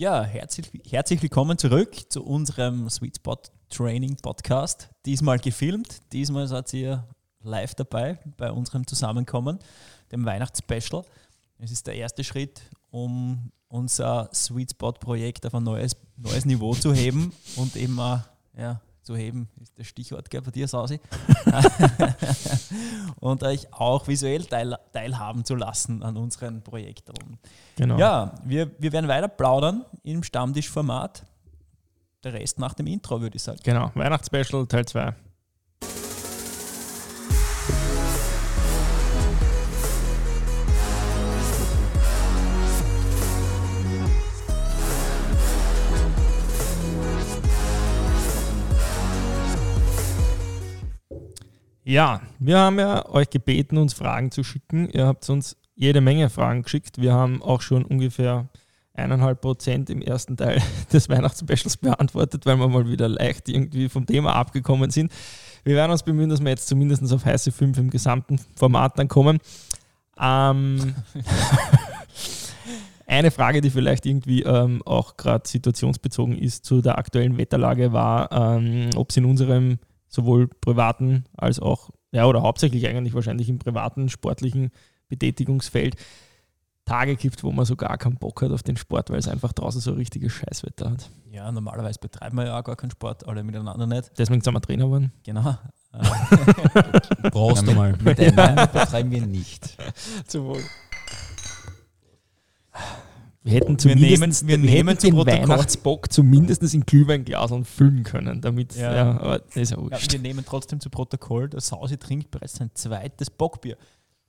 Ja, herzlich, herzlich willkommen zurück zu unserem Sweet Spot Training Podcast. Diesmal gefilmt, diesmal seid ihr live dabei bei unserem Zusammenkommen, dem Weihnachtsspecial. Es ist der erste Schritt, um unser Sweet Spot Projekt auf ein neues, neues Niveau zu heben und eben auch, ja, zu heben, ist das Stichwort gell, bei dir, Sausi. und euch auch visuell teil, teilhaben zu lassen an unseren Projekten. Genau. Ja, wir, wir werden weiter plaudern im Stammtischformat. Der Rest nach dem Intro, würde ich sagen. Genau, Weihnachtsspecial Teil 2. Ja, wir haben ja euch gebeten, uns Fragen zu schicken. Ihr habt uns jede Menge Fragen geschickt. Wir haben auch schon ungefähr eineinhalb Prozent im ersten Teil des Weihnachtsspecials beantwortet, weil wir mal wieder leicht irgendwie vom Thema abgekommen sind. Wir werden uns bemühen, dass wir jetzt zumindest auf heiße 5 im gesamten Format dann kommen. Ähm, eine Frage, die vielleicht irgendwie ähm, auch gerade situationsbezogen ist zu der aktuellen Wetterlage, war, ähm, ob es in unserem sowohl privaten als auch, ja, oder hauptsächlich eigentlich wahrscheinlich im privaten sportlichen Betätigungsfeld Tage gibt, wo man so gar keinen Bock hat auf den Sport, weil es einfach draußen so richtiges Scheißwetter hat. Ja, normalerweise betreiben wir ja auch gar keinen Sport, alle miteinander nicht. Deswegen sind wir Trainer geworden. Genau. Brauchst du mal. Miteinander betreiben wir nicht. Zum Wohl. Wir hätten zumindest wir nehmen, wir nehmen den Weihnachtsbock zumindest in Glühweinglasern füllen können, damit ja. ja aber das ist ja, ja Wir nehmen trotzdem zu Protokoll, der Sausi trinkt bereits sein zweites Bockbier.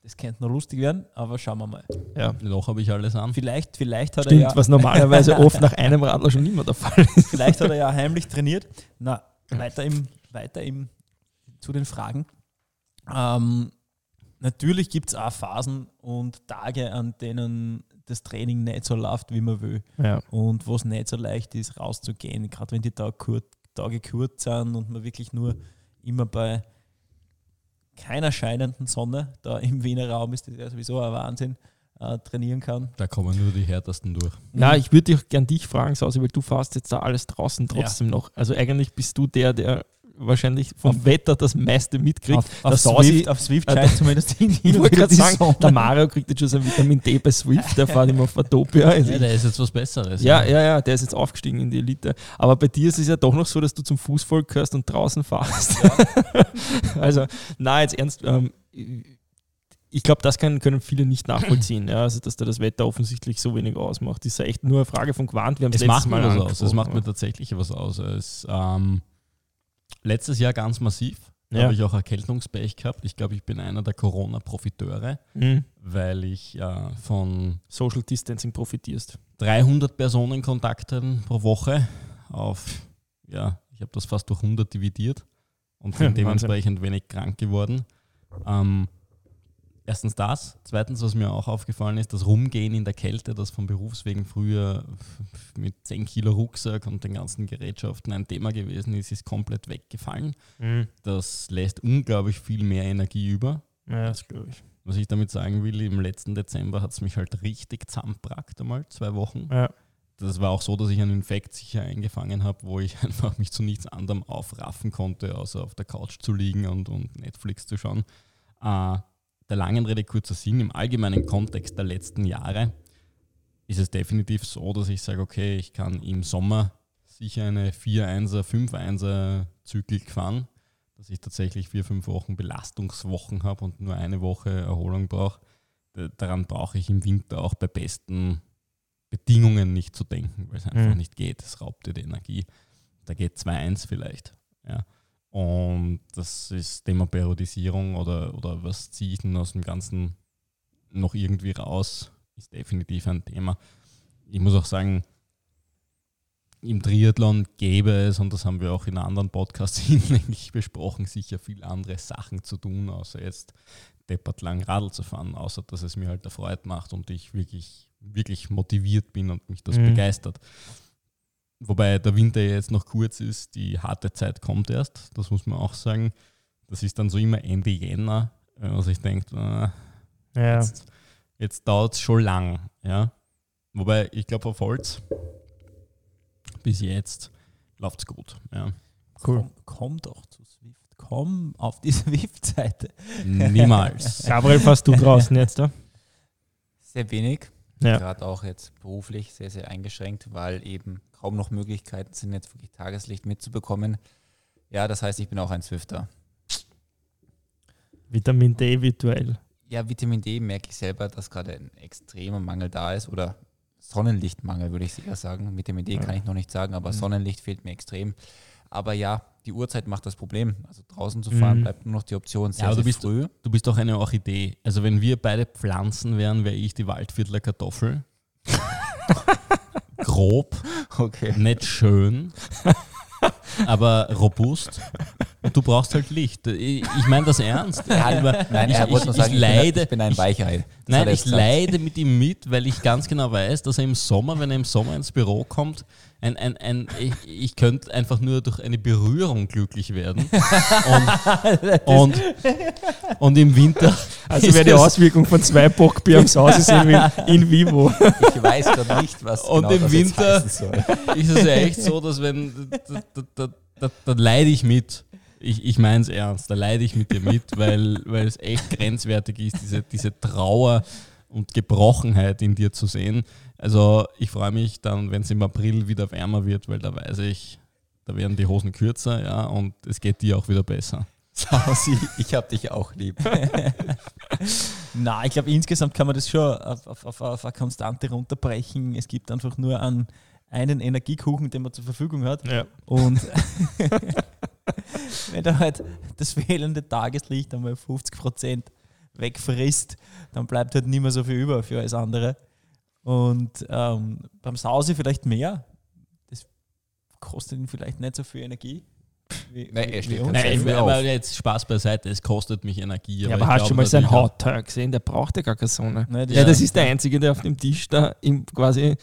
Das könnte noch lustig werden, aber schauen wir mal. Ja, noch habe ich alles an. Vielleicht, vielleicht hat Stimmt, er ja was normalerweise oft nach einem Radler schon immer der Fall ist. Vielleicht hat er ja heimlich trainiert. Na, weiter im, weiter im, zu den Fragen. Ähm, natürlich gibt es auch Phasen und Tage, an denen das Training nicht so läuft, wie man will. Ja. Und wo es nicht so leicht ist, rauszugehen. Gerade wenn die Tage, kur Tage kurz sind und man wirklich nur immer bei keiner scheinenden Sonne, da im Wiener Raum ist das ja sowieso ein Wahnsinn, äh, trainieren kann. Da kommen nur die härtesten durch. Ja, ich würde dich gern dich fragen, Sausi, weil du fährst jetzt da alles draußen trotzdem ja. noch. Also eigentlich bist du der, der wahrscheinlich vom auf, Wetter das meiste mitkriegt. Auf, auf Swift, auf Swift äh, scheint zumindest hin. Ich wollte gerade sagen, der Mario kriegt jetzt schon sein Vitamin D bei Swift, der fährt immer auf Atopia. Also ja, der ist jetzt was Besseres. Ja, ja, ja, der ist jetzt aufgestiegen in die Elite. Aber bei dir ist es ja doch noch so, dass du zum Fußvolk gehörst und draußen fahrst. Ja. also, na, jetzt ernst. Ähm, ich glaube, das kann, können viele nicht nachvollziehen, ja, also dass da das Wetter offensichtlich so wenig ausmacht. Das ist ja echt nur eine Frage von Quant. Wir haben es macht mir was aus. Es macht mir tatsächlich was aus. Es, ähm, letztes Jahr ganz massiv. Da ja. habe ich auch Erkältungspech gehabt. Ich glaube, ich bin einer der Corona-Profiteure, mhm. weil ich äh, von Social Distancing profitierst. 300 Personenkontakten pro Woche auf, ja, ich habe das fast durch 100 dividiert und bin dementsprechend wenig krank geworden. Ähm, Erstens das. Zweitens, was mir auch aufgefallen ist, das Rumgehen in der Kälte, das von Berufswegen früher mit 10 Kilo Rucksack und den ganzen Gerätschaften ein Thema gewesen ist, ist komplett weggefallen. Mhm. Das lässt unglaublich viel mehr Energie über. Ja, das glaube ich. Was ich damit sagen will, im letzten Dezember hat es mich halt richtig zusammengebracht einmal, zwei Wochen. Ja. Das war auch so, dass ich einen Infekt sicher eingefangen habe, wo ich einfach mich zu nichts anderem aufraffen konnte, außer auf der Couch zu liegen und, und Netflix zu schauen. Äh, der langen Rede kurzer Sinn, im allgemeinen Kontext der letzten Jahre ist es definitiv so, dass ich sage, okay, ich kann im Sommer sicher eine 4-1er, 5-1er Zyklik fahren, dass ich tatsächlich vier, fünf Wochen Belastungswochen habe und nur eine Woche Erholung brauche. Daran brauche ich im Winter auch bei besten Bedingungen nicht zu denken, weil es einfach mhm. nicht geht. Es raubt dir die Energie. Da geht 2-1 vielleicht. Ja. Und das ist Thema Periodisierung oder, oder was ziehe ich denn aus dem Ganzen noch irgendwie raus, ist definitiv ein Thema. Ich muss auch sagen, im Triathlon gäbe es, und das haben wir auch in anderen Podcasts hinlänglich besprochen, sicher viele andere Sachen zu tun, außer jetzt deppert lang Radl zu fahren, außer dass es mir halt erfreut macht und ich wirklich, wirklich motiviert bin und mich das mhm. begeistert. Wobei der Winter jetzt noch kurz ist, die harte Zeit kommt erst, das muss man auch sagen. Das ist dann so immer Ende Jänner, wenn man sich denkt, äh, ja. jetzt, jetzt dauert es schon lang. Ja? Wobei, ich glaube, auf Holz, bis jetzt läuft es gut. Ja. Cool. Komm, komm, doch zu Swift. Komm auf die Swift-Seite. Niemals. Gabriel, fast du draußen jetzt da? Sehr wenig. Ja. Gerade auch jetzt beruflich sehr, sehr eingeschränkt, weil eben kaum noch Möglichkeiten sind, jetzt wirklich Tageslicht mitzubekommen. Ja, das heißt, ich bin auch ein Swifter. Vitamin D virtuell. Ja, Vitamin D merke ich selber, dass gerade ein extremer Mangel da ist oder Sonnenlichtmangel, würde ich eher sagen. Vitamin D ja. kann ich noch nicht sagen, aber mhm. Sonnenlicht fehlt mir extrem. Aber ja, die Uhrzeit macht das Problem. Also draußen zu fahren mhm. bleibt nur noch die Option sehr, ja, du bist, früh. Du bist doch eine Orchidee. Also wenn wir beide Pflanzen wären, wäre ich die Waldviertler Kartoffel. Grob, okay. nicht schön, aber robust. Und du brauchst halt Licht. Ich, ich meine das ernst. Nein ich, ich, ich, sagen, leide, ich bin ein Weichei. Nein, ich leide mit ihm mit, weil ich ganz genau weiß, dass er im Sommer, wenn er im Sommer ins Büro kommt, ein, ein, ein, ich, ich könnte einfach nur durch eine Berührung glücklich werden. Und, und, und im Winter. Also wäre die Auswirkung von zwei Bockbier am Haus ist in, in vivo. Ich weiß gerade nicht, was Und genau im Winter ist es ja echt so, dass wenn, da, da, da, da leide ich mit. Ich, ich meine es ernst, da leide ich mit dir mit, weil, weil es echt grenzwertig ist, diese, diese Trauer und Gebrochenheit in dir zu sehen. Also ich freue mich dann, wenn es im April wieder wärmer wird, weil da weiß ich, da werden die Hosen kürzer, ja, und es geht dir auch wieder besser. Sausi, ich hab dich auch lieb. Na, ich glaube, insgesamt kann man das schon auf, auf, auf, auf eine Konstante runterbrechen. Es gibt einfach nur einen, einen Energiekuchen, den man zur Verfügung hat. Ja. Und wenn du halt das fehlende Tageslicht einmal 50 Prozent wegfrisst, dann bleibt halt nicht mehr so viel über für alles andere. Und ähm, beim Sausi vielleicht mehr. Das kostet ihn vielleicht nicht so viel Energie. Wie, Nein, er steht Nein, aber jetzt Spaß beiseite, es kostet mich Energie. Aber ja, aber hast du schon mal seinen Hauttag gesehen? Der braucht ja gar keine Sonne. Nein, ja, das ist der Einzige, der auf dem Tisch da im, quasi,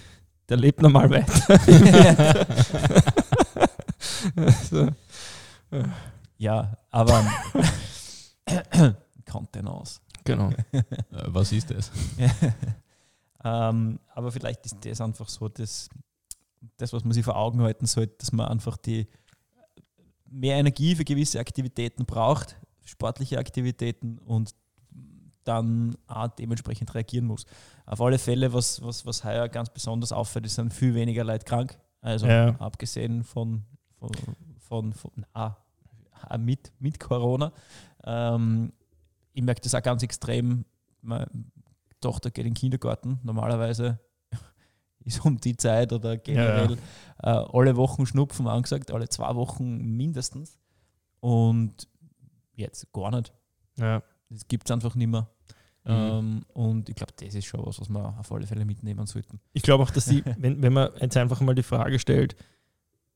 der lebt normal weiter. so. Ja, aber Contenance. Genau. Äh, was ist das? Ähm, aber vielleicht ist das einfach so das, das, was man sich vor Augen halten sollte, dass man einfach die mehr Energie für gewisse Aktivitäten braucht, sportliche Aktivitäten und dann auch dementsprechend reagieren muss. Auf alle Fälle, was, was, was heuer ganz besonders auffällt, ist, sind viel weniger Leute krank. Also ja. abgesehen von, von, von, von ah, mit, mit Corona. Ähm, ich merke das auch ganz extrem. Tochter geht in den Kindergarten. Normalerweise ist um die Zeit oder generell ja, ja. Äh, alle Wochen Schnupfen angesagt, alle zwei Wochen mindestens. Und jetzt gar nicht. Ja. Das gibt es einfach nicht mehr. Mhm. Ähm, und ich glaube, das ist schon was, was wir auf alle Fälle mitnehmen sollten. Ich glaube auch, dass die, wenn, wenn man jetzt einfach mal die Frage stellt,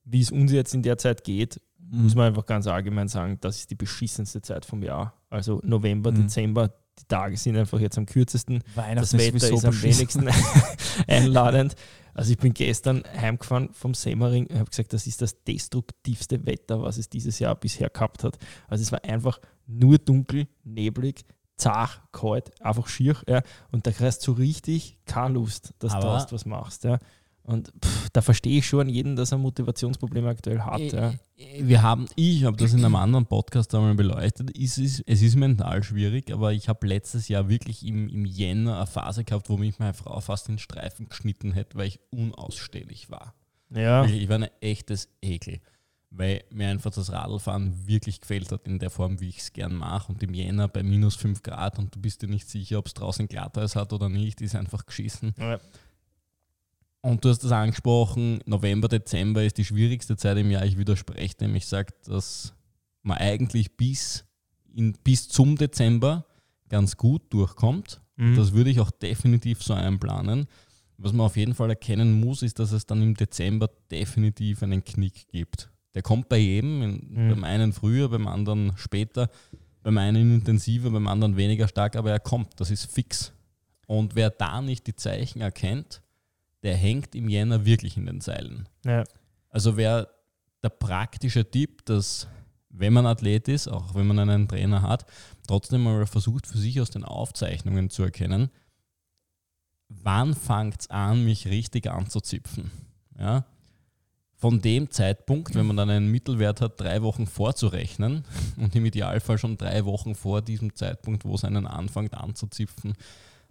wie es uns jetzt in der Zeit geht, mhm. muss man einfach ganz allgemein sagen, das ist die beschissenste Zeit vom Jahr. Also November, mhm. Dezember, die Tage sind einfach jetzt am kürzesten. das Wetter ist, ist am wenigsten einladend. Also ich bin gestern heimgefahren vom Semmering und habe gesagt, das ist das destruktivste Wetter, was es dieses Jahr bisher gehabt hat. Also es war einfach nur dunkel, neblig, zart, kalt, einfach schier. Ja. Und da kriegst du so richtig keine Lust, dass Aber du was machst. Ja. Und pff, da verstehe ich schon jeden, dass er Motivationsprobleme aktuell hat. Äh, ja. Wir haben, ich habe das in einem anderen Podcast einmal beleuchtet. Es ist, es ist mental schwierig, aber ich habe letztes Jahr wirklich im, im Jänner eine Phase gehabt, wo mich meine Frau fast in Streifen geschnitten hätte, weil ich unausstehlich war. Ja. Ich war ein echtes Ekel, weil mir einfach das Radlfahren wirklich gefällt hat in der Form, wie ich es gern mache. Und im Jänner bei minus 5 Grad und du bist dir nicht sicher, ob es draußen Glatteis hat oder nicht, ist einfach geschissen. Ja. Und du hast das angesprochen, November, Dezember ist die schwierigste Zeit im Jahr. Ich widerspreche dem. Ich sage, dass man eigentlich bis, in, bis zum Dezember ganz gut durchkommt. Mhm. Das würde ich auch definitiv so einplanen. Was man auf jeden Fall erkennen muss, ist, dass es dann im Dezember definitiv einen Knick gibt. Der kommt bei jedem, in, mhm. beim einen früher, beim anderen später, beim einen intensiver, beim anderen weniger stark, aber er kommt, das ist fix. Und wer da nicht die Zeichen erkennt, der hängt im Jänner wirklich in den Zeilen. Ja. Also wäre der praktische Tipp, dass wenn man Athlet ist, auch wenn man einen Trainer hat, trotzdem mal versucht für sich aus den Aufzeichnungen zu erkennen, wann fängt es an, mich richtig anzuzipfen. Ja? von dem Zeitpunkt, wenn man dann einen Mittelwert hat, drei Wochen vorzurechnen und im Idealfall schon drei Wochen vor diesem Zeitpunkt, wo es einen anfängt anzuzipfen,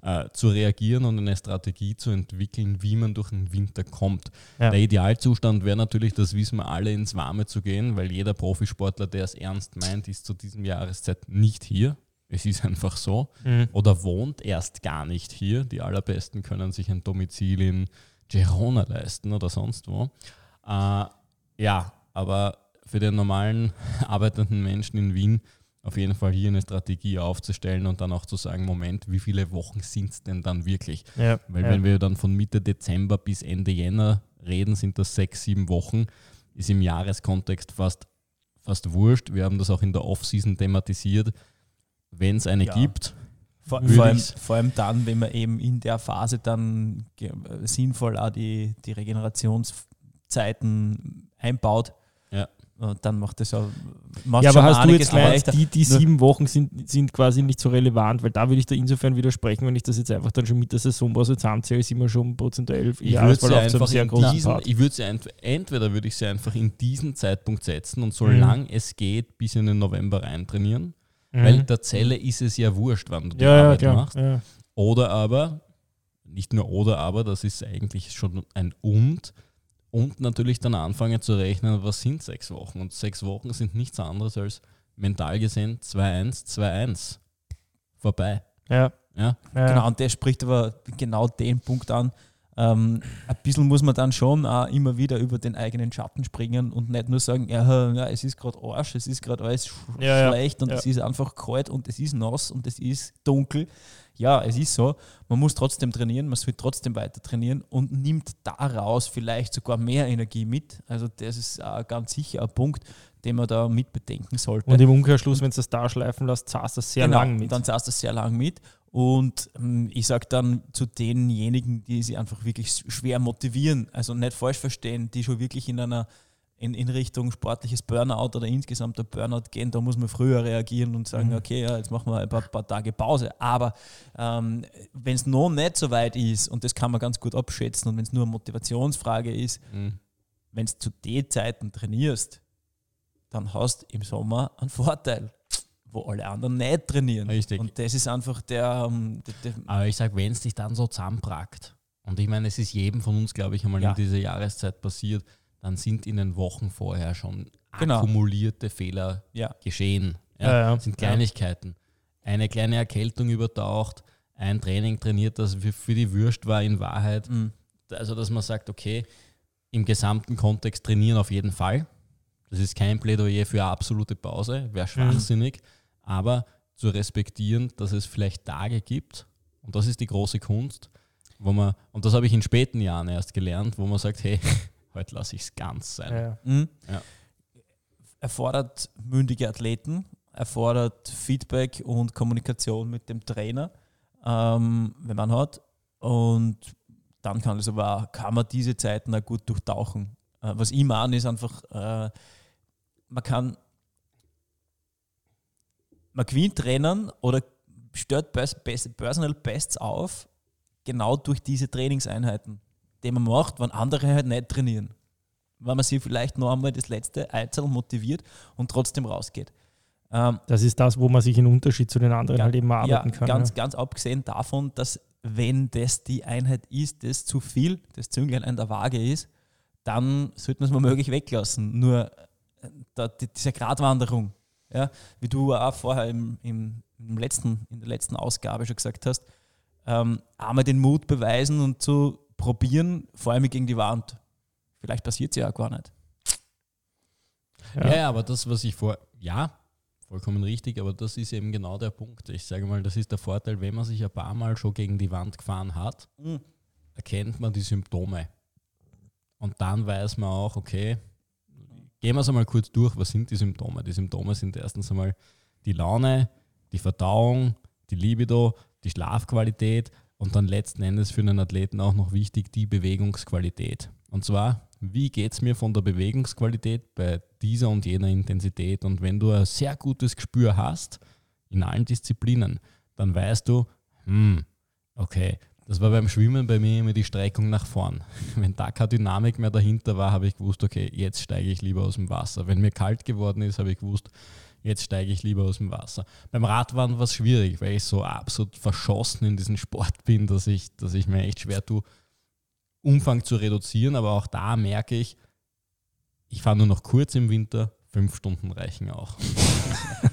äh, zu reagieren und eine Strategie zu entwickeln, wie man durch den Winter kommt. Ja. Der Idealzustand wäre natürlich, das wissen wir alle, ins Warme zu gehen, weil jeder Profisportler, der es ernst meint, ist zu diesem Jahreszeit nicht hier. Es ist einfach so. Mhm. Oder wohnt erst gar nicht hier. Die allerbesten können sich ein Domizil in Girona leisten oder sonst wo. Äh, ja, aber für den normalen arbeitenden Menschen in Wien auf jeden Fall hier eine Strategie aufzustellen und dann auch zu sagen, Moment, wie viele Wochen sind es denn dann wirklich? Ja, Weil ja. wenn wir dann von Mitte Dezember bis Ende Jänner reden, sind das sechs, sieben Wochen, ist im Jahreskontext fast, fast wurscht. Wir haben das auch in der Off-Season thematisiert. Wenn es eine ja. gibt, vor, vor, allem, vor, allem, dann, wenn man eben in der Phase dann sinnvoll auch die, die Regenerationszeiten einbaut, ja. Dann macht das auch macht Ja, aber hast du jetzt gemeint, die, die sieben Wochen sind, sind quasi nicht so relevant, weil da würde ich da insofern widersprechen, wenn ich das jetzt einfach dann schon mit der Saison so zusammenzähle, sind wir schon prozentuell ich würde sehr großen Ich würde sie entweder würde ich sie einfach in diesen Zeitpunkt setzen und solange mhm. es geht, bis in den November rein trainieren Mhm. Weil der Zelle ist es ja wurscht, wann du die ja, Arbeit ja, machst. Ja. Oder aber, nicht nur oder aber, das ist eigentlich schon ein und. Und natürlich dann anfangen zu rechnen, was sind sechs Wochen. Und sechs Wochen sind nichts anderes als mental gesehen 2-1, 2-1. Vorbei. Ja. ja. Genau, und der spricht aber genau den Punkt an, ähm, ein bisschen muss man dann schon auch immer wieder über den eigenen Schatten springen und nicht nur sagen, ja, ja es ist gerade Arsch, es ist gerade alles sch ja, schlecht ja. und es ist einfach kalt und es ist nass und es ist dunkel. Ja, es ist so. Man muss trotzdem trainieren, man soll trotzdem weiter trainieren und nimmt daraus vielleicht sogar mehr Energie mit. Also das ist auch ganz sicher ein Punkt, den man da mitbedenken sollte. Und im Umkehrschluss, wenn es das da schleifen lässt, zahlst das sehr genau, lang mit. Dann zahlst du sehr lang mit. Und ähm, ich sage dann zu denjenigen, die sich einfach wirklich schwer motivieren, also nicht falsch verstehen, die schon wirklich in einer in, in Richtung sportliches Burnout oder insgesamt der Burnout gehen, da muss man früher reagieren und sagen, mhm. okay, ja, jetzt machen wir ein paar, paar Tage Pause. Aber ähm, wenn es noch nicht so weit ist, und das kann man ganz gut abschätzen, und wenn es nur eine Motivationsfrage ist, mhm. wenn du zu den Zeiten trainierst, dann hast du im Sommer einen Vorteil wo alle anderen nicht trainieren. Richtig. Und das ist einfach der. Um, der, der Aber ich sage, wenn es dich dann so zusammenprackt, und ich meine, es ist jedem von uns, glaube ich, einmal ja. in dieser Jahreszeit passiert, dann sind in den Wochen vorher schon genau. akkumulierte Fehler ja. geschehen. Ja, Das sind Kleinigkeiten. Eine kleine Erkältung übertaucht, ein Training trainiert, das für die Würst war in Wahrheit. Mhm. Also, dass man sagt, okay, im gesamten Kontext trainieren auf jeden Fall. Das ist kein Plädoyer für eine absolute Pause, wäre mhm. schwachsinnig. Mhm aber zu respektieren, dass es vielleicht Tage gibt, und das ist die große Kunst, wo man, und das habe ich in späten Jahren erst gelernt, wo man sagt, hey, heute lasse ich es ganz sein. Ja. Mhm. Ja. Erfordert mündige Athleten, erfordert Feedback und Kommunikation mit dem Trainer, ähm, wenn man hat. Und dann kann es aber kann man diese Zeiten auch gut durchtauchen. Äh, was ich meine, ist einfach, äh, man kann man gewinnt Rennen oder stört Personal Bests auf, genau durch diese Trainingseinheiten, die man macht, wenn andere halt nicht trainieren. Weil man sich vielleicht noch einmal das letzte Einzel motiviert und trotzdem rausgeht. Ähm, das ist das, wo man sich in Unterschied zu den anderen ja, halt eben arbeiten ja, kann. Ganz, ja. ganz abgesehen davon, dass wenn das die Einheit ist, das zu viel, das Zünglein an der Waage ist, dann sollte man es mal möglich weglassen. Nur äh, da, diese Gratwanderung, ja, wie du auch vorher im, im, im, letzten, in der letzten Ausgabe schon gesagt hast, ähm, einmal den Mut beweisen und zu probieren, vor allem gegen die Wand. Vielleicht passiert es ja auch gar nicht. Ja. ja, aber das, was ich vor, ja, vollkommen richtig, aber das ist eben genau der Punkt. Ich sage mal, das ist der Vorteil, wenn man sich ein paar Mal schon gegen die Wand gefahren hat, mhm. erkennt man die Symptome. Und dann weiß man auch, okay, Gehen wir es einmal kurz durch, was sind die Symptome? Die Symptome sind erstens einmal die Laune, die Verdauung, die Libido, die Schlafqualität und dann letzten Endes für einen Athleten auch noch wichtig die Bewegungsqualität. Und zwar, wie geht es mir von der Bewegungsqualität bei dieser und jener Intensität? Und wenn du ein sehr gutes Gespür hast in allen Disziplinen, dann weißt du, hm, okay, Das war beim Schwimmen bei mir immer die Streckung nach vorn. Wenn da keine Dynamik mehr dahinter war, habe ich gewusst, okay, jetzt steige ich lieber aus dem Wasser. Wenn mir kalt geworden ist, habe ich gewusst, jetzt steige ich lieber aus dem Wasser. Beim Radfahren war es schwierig, weil ich so absolut verschossen in diesen Sport bin, dass ich, dass ich mir echt schwer tue, Umfang zu reduzieren. Aber auch da merke ich, ich fahre nur noch kurz im Winter, fünf Stunden reichen auch.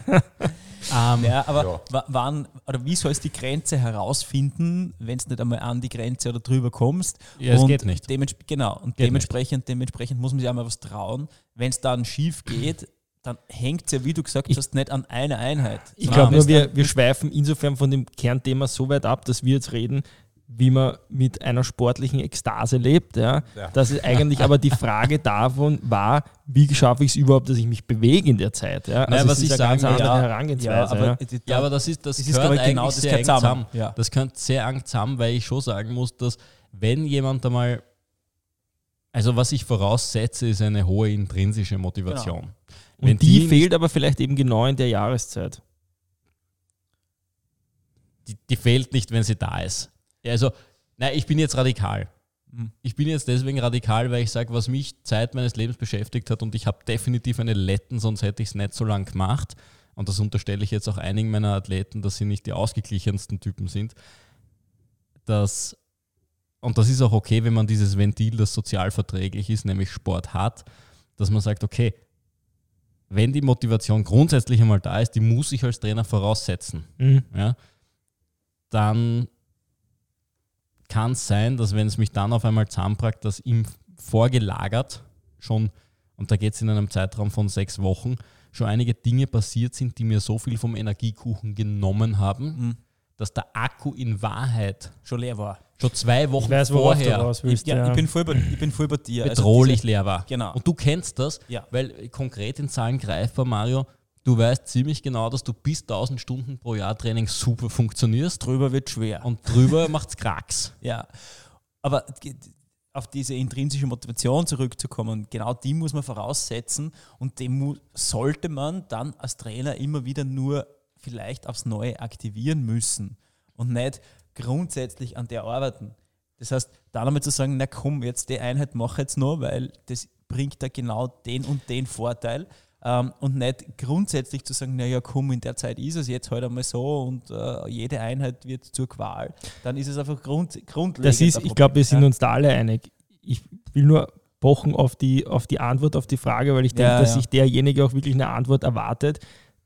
Ähm, ja, aber ja. wann oder wie sollst du die Grenze herausfinden, wenn es nicht einmal an die Grenze oder drüber kommst? Ja, es geht nicht. genau, und dementsprechend, dementsprechend muss man sich einmal was trauen. Wenn es dann schief geht, dann hängt es ja, wie du gesagt hast, nicht an einer Einheit. Ich glaube nur, wir, wir schweifen insofern von dem Kernthema so weit ab, dass wir jetzt reden, wie man mit einer sportlichen Ekstase lebt. Ja. ja. Das ist eigentlich aber die Frage davon war, wie schaffe ich es überhaupt, dass ich mich bewege in der Zeit. Ja. Also Nein, was ich sagen will, ja, Herangehensweise. Ja, aber, ja. aber das ist das, das ist gehört genau das sehr eng zusammen. zusammen. Ja. Das gehört sehr eng zusammen, weil ich schon sagen muss, dass wenn jemand einmal also was ich voraussetze, ist eine hohe intrinsische Motivation. Und die, die fehlt aber vielleicht eben genau in der Jahreszeit. Die, die fehlt nicht, wenn sie da ist. Also, nein, ich bin jetzt radikal. Mhm. Ich bin jetzt deswegen radikal, weil ich sage, was mich Zeit meines Lebens beschäftigt hat und ich habe definitiv eine Letten, sonst hätte ich es nicht so lange gemacht. Und das unterstelle ich jetzt auch einigen meiner Athleten, dass sie nicht die ausgeglichensten Typen sind. Dass, und das ist auch okay, wenn man dieses Ventil, das sozial verträglich ist, nämlich Sport hat, dass man sagt, okay, wenn die Motivation grundsätzlich einmal da ist, die muss ich als Trainer voraussetzen. Mhm. Ja, dann kann es sein, dass wenn es mich dann auf einmal zusammenpackt, dass ihm vorgelagert schon, und da geht es in einem Zeitraum von sechs Wochen, schon einige Dinge passiert sind, die mir so viel vom Energiekuchen genommen haben, mhm. Dass der Akku in Wahrheit schon leer war. Schon zwei Wochen weiß, vorher. Willst, ja, ja. Ich, bin voll bei, ich bin voll bei dir. Also bedrohlich also diese, leer war. Genau. Und du kennst das, ja. weil konkret in Zahlen greifbar, Mario, Du weißt ziemlich genau, dass du bis 1000 Stunden pro Jahr Training super funktionierst. Drüber wird schwer. Und drüber macht es Kracks. Ja. Aber auf diese intrinsische Motivation zurückzukommen, genau die muss man voraussetzen und dem sollte man dann als Trainer immer wieder nur vielleicht aufs Neue aktivieren müssen und nicht grundsätzlich an der arbeiten. Das heißt, dann einmal zu sagen, na komm, jetzt die Einheit mache jetzt noch, weil das bringt da genau den und den Vorteil ähm, und nicht grundsätzlich zu sagen, naja, komm, in der Zeit ist es jetzt halt einmal so und äh, jede Einheit wird zur Qual, dann ist es einfach grund, grundlegend. Das ist, ich glaube, wir sind uns da alle einig. Ich will nur pochen auf die, auf die Antwort auf die Frage, weil ich denke, ja, dass ja. sich derjenige auch wirklich eine Antwort erwartet.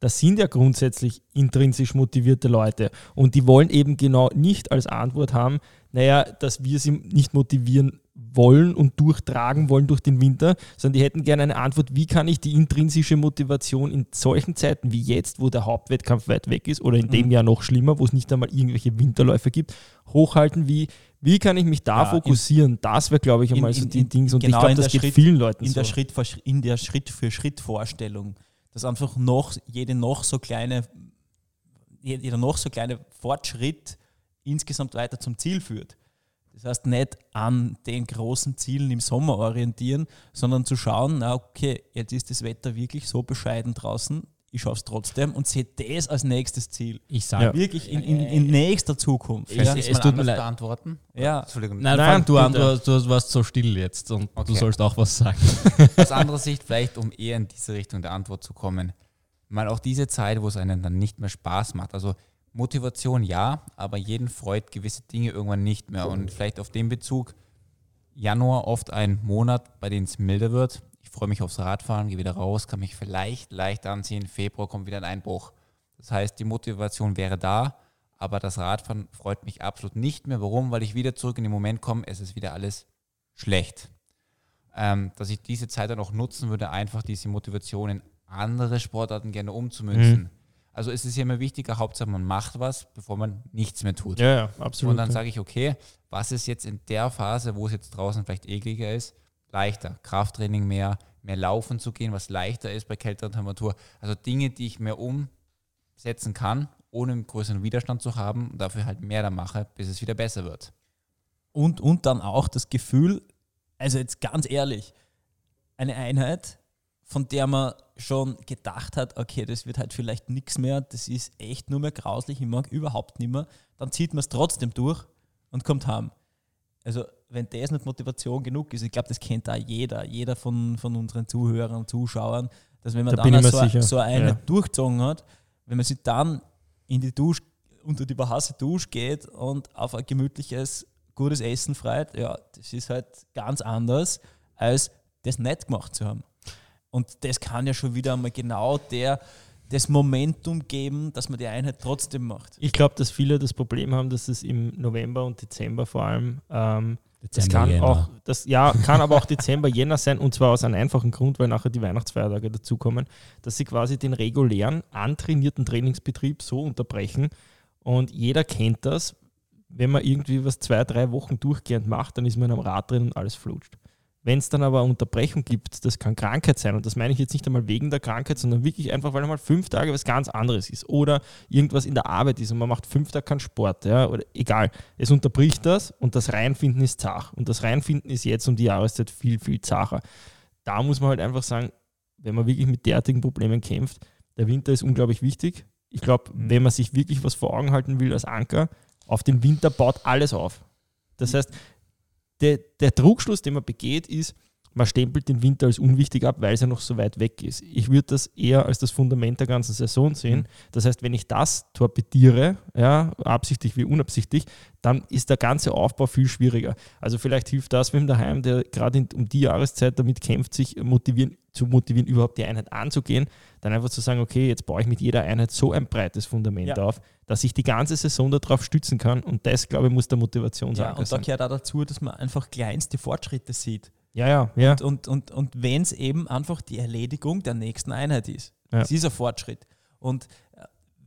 Das sind ja grundsätzlich intrinsisch motivierte Leute und die wollen eben genau nicht als Antwort haben, naja, dass wir sie nicht motivieren wollen und durchtragen wollen durch den Winter, sondern die hätten gerne eine Antwort, wie kann ich die intrinsische Motivation in solchen Zeiten wie jetzt, wo der Hauptwettkampf weit weg ist oder in dem mhm. Jahr noch schlimmer, wo es nicht einmal irgendwelche Winterläufe gibt, hochhalten, wie wie kann ich mich da ja, fokussieren? In, das wäre, glaube ich, einmal in, so die Dinge. Und genau ich glaube, das geht Schritt, vielen Leuten in so. Der Schritt, in der Schritt-für-Schritt-Vorstellung, dass einfach noch jede noch so kleine, jeder noch so kleine Fortschritt insgesamt weiter zum Ziel führt. Das heißt, nicht an den großen Zielen im Sommer orientieren, sondern zu schauen, na okay, jetzt ist das Wetter wirklich so bescheiden draußen, ich schaffe es trotzdem und sehe das als nächstes Ziel. Ich sage ja. wirklich in, in, in, nächster Zukunft. Ich ja. es tut mir leid. beantworten? Ja. Entschuldigung. Nein, Nein du an, du, du, warst so still jetzt und okay. du sollst auch was sagen. Aus anderer Sicht, vielleicht um eher in diese Richtung der Antwort zu kommen, mal auch diese Zeit, wo es einem dann nicht mehr Spaß macht. Also Motivation ja, aber jeden freut gewisse Dinge irgendwann nicht mehr. Und vielleicht auf den Bezug, Januar oft ein Monat, bei dem es milder wird. Ich freue mich aufs Radfahren, gehe wieder raus, kann mich vielleicht leicht anziehen. Februar kommt wieder ein Einbruch. Das heißt, die Motivation wäre da, aber das Radfahren freut mich absolut nicht mehr. Warum? Weil ich wieder zurück in den Moment komme, es ist wieder alles schlecht. Ähm, dass ich diese Zeit dann auch nutzen würde, einfach diese Motivation in andere Sportarten gerne umzumünzen. Mhm also es ist ja immer wichtiger, Hauptsache man macht was, bevor man nichts mehr tut. Ja, ja absolut. Und dann sage ich, okay, was ist jetzt in der Phase, wo es jetzt draußen vielleicht ekliger ist, leichter? Krafttraining mehr, mehr laufen zu gehen, was leichter ist bei kälterer Temperatur. Also Dinge, die ich mehr umsetzen kann, ohne größeren Widerstand zu haben und dafür halt mehr da mache, bis es wieder besser wird. Und, und dann auch das Gefühl, also jetzt ganz ehrlich, eine Einheit, von der man schon gedacht hat, okay, das wird halt vielleicht nichts mehr, das ist echt nur mehr grauslich, ich mag überhaupt nicht mehr, dann zieht man es trotzdem durch und kommt heim. Also, wenn das nicht Motivation genug ist, ich glaube, das kennt auch jeder, jeder von, von unseren Zuhörern und Zuschauern, dass wenn man Da dann so, so eine Ja. durchgezogen hat, wenn man sich dann in die Dusche, unter die überhasse Dusche geht und auf ein gemütliches, gutes Essen freut, ja, das ist halt ganz anders, als das nicht gemacht zu haben. Und das kann ja schon wieder einmal genau der, das Momentum geben, dass man die Einheit trotzdem macht. Ich glaube, dass viele das Problem haben, dass es im November und Dezember vor allem, ähm, das Dezember, kann Jänner. auch, das, ja, kann aber auch Dezember, Jänner sein und zwar aus einem einfachen Grund, weil nachher die Weihnachtsfeiertage dazukommen, dass sie quasi den regulären, antrainierten Trainingsbetrieb so unterbrechen und jeder kennt das, wenn man irgendwie was zwei, drei Wochen durchgehend macht, dann ist man am Rad drin und alles flutscht. Wenn es dann aber Unterbrechung gibt, das kann Krankheit sein und das meine ich jetzt nicht einmal wegen der Krankheit, sondern wirklich einfach, weil einmal fünf Tage was ganz anderes ist oder irgendwas in der Arbeit ist und man macht fünf Tage keinen Sport, ja, oder egal. Es unterbricht das und das Reinfinden ist zach. Und das Reinfinden ist jetzt um die Jahreszeit viel, viel zacher. Da muss man halt einfach sagen, wenn man wirklich mit derartigen Problemen kämpft, der Winter ist unglaublich wichtig. Ich glaube, wenn man sich wirklich was vor Augen halten will als Anker, auf den Winter baut alles auf. Das heißt, der, der Trugschluss, den man begeht, ist, man stempelt den Winter als unwichtig ab, weil es ja noch so weit weg ist. Ich würde das eher als das Fundament der ganzen Saison sehen. Das heißt, wenn ich das torpediere, ja, absichtlich wie unabsichtlich, dann ist der ganze Aufbau viel schwieriger. Also vielleicht hilft das, wenn daheim, der gerade um die Jahreszeit damit kämpft, sich motivieren, zu motivieren, überhaupt die Einheit anzugehen, dann einfach zu sagen, okay, jetzt baue ich mit jeder Einheit so ein breites Fundament Ja. auf, dass ich die ganze Saison darauf stützen kann. Und das, glaube ich, muss der Ja, Motivationsanker und da sein. gehört auch dazu, dass man einfach kleinste Fortschritte sieht. Ja, ja, ja. Und, und, und, und wenn es eben einfach die Erledigung der nächsten Einheit ist. Ja. Das ist ein Fortschritt. Und äh,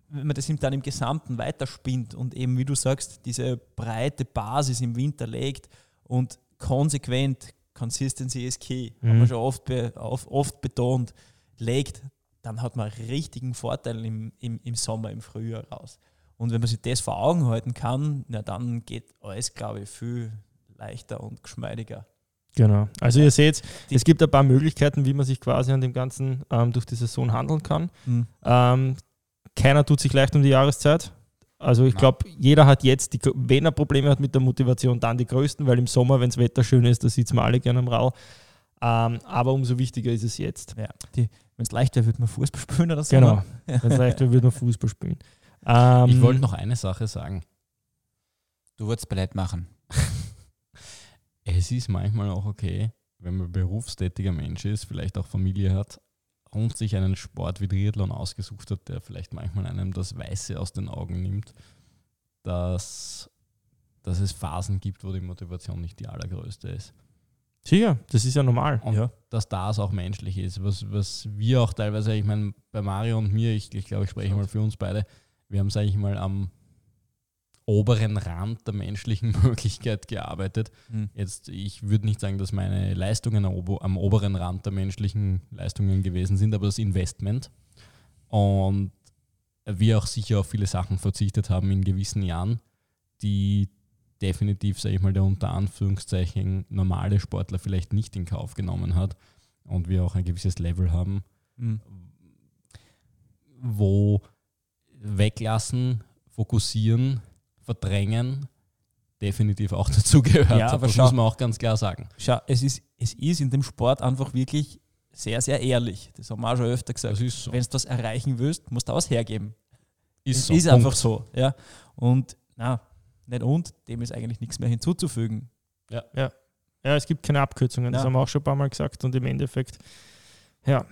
wenn man das dann im Gesamten weiterspinnt und eben, wie du sagst, diese breite Basis im Winter legt und konsequent, Consistency is key, haben Mhm. wir schon oft, be, oft, oft betont, legt, dann hat man einen richtigen Vorteil im, im, im Sommer, im Frühjahr raus. Und wenn man sich das vor Augen halten kann, na, dann geht alles, glaube ich, viel leichter und geschmeidiger. Genau. Also ihr seht, Die- es gibt ein paar Möglichkeiten, wie man sich quasi an dem Ganzen ähm, durch die Saison handeln kann. Mhm. Ähm, keiner tut sich leicht um die Jahreszeit. Also ich glaube, jeder hat jetzt, die, wenn er Probleme hat mit der Motivation, dann die größten, weil im Sommer, wenn das Wetter schön ist, da sitzen wir alle gerne am Rau. Ähm, aber umso wichtiger ist es jetzt. Ja, wenn es leicht wäre, würde man Fußball spielen oder so. Genau. ne? Wenn es leicht wäre, würde man Fußball spielen. Ähm, Ich wollte noch eine Sache sagen. Du würdest Ballett machen. Es ist manchmal auch okay, wenn man berufstätiger Mensch ist, vielleicht auch Familie hat und sich einen Sport wie Triathlon ausgesucht hat, der vielleicht manchmal einem das Weiße aus den Augen nimmt, dass, dass es Phasen gibt, wo die Motivation nicht die allergrößte ist. Sicher, das ist ja normal. Und Ja. dass das auch menschlich ist. Was, was wir auch teilweise, ich meine, bei Mario und mir, ich, ich glaube, ich spreche mal für uns beide, wir haben, sage ich mal, am oberen Rand der menschlichen Möglichkeit gearbeitet. Mhm. Jetzt, ich würde nicht sagen, dass meine Leistungen am, oberen Rand der menschlichen Leistungen gewesen sind, aber das Investment. Und wir auch sicher auf viele Sachen verzichtet haben in gewissen Jahren, die definitiv, sage ich mal, der unter Anführungszeichen normale Sportler vielleicht nicht in Kauf genommen hat. Und wir auch ein gewisses Level haben, Mhm. wo weglassen, fokussieren, verdrängen definitiv auch dazu gehört. Ja, aber das schau- muss man auch ganz klar sagen. Schau, es ist, es ist in dem Sport einfach wirklich sehr, sehr ehrlich. Das haben wir auch schon öfter gesagt. Das so. Wenn du was erreichen willst, musst du was hergeben. Ist, Es so. ist einfach so. Ja. Und na, nicht und, dem ist eigentlich nichts mehr hinzuzufügen. Ja, es gibt keine Abkürzungen, das Ja. haben wir auch schon ein paar Mal gesagt und im Endeffekt, ja,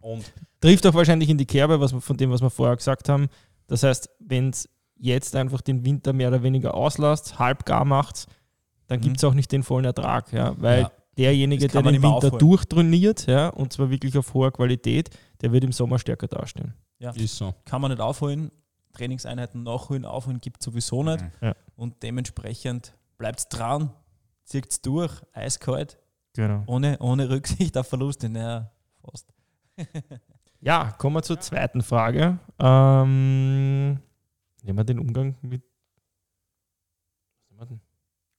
Und trifft auch wahrscheinlich in die Kerbe, was wir, von dem, was wir vorher gesagt haben. Das heißt, wenn es jetzt einfach den Winter mehr oder weniger auslasst, halb gar macht, dann Mhm. gibt es auch nicht den vollen Ertrag, ja, weil Ja. derjenige, der den Winter aufholen. durchtrainiert, ja, und zwar wirklich auf hoher Qualität, der wird im Sommer stärker dastehen. ist so. Kann man nicht aufholen. Trainingseinheiten nachholen, aufholen gibt es sowieso nicht. Mhm. Und dementsprechend bleibt dran, zieht es durch, eiskalt, Genau. ohne, ohne Rücksicht auf Verluste. Naja, fast. Ja, kommen wir zur zweiten Frage. Ähm, nehmen wir den Umgang mit. Was nehmen wir denn?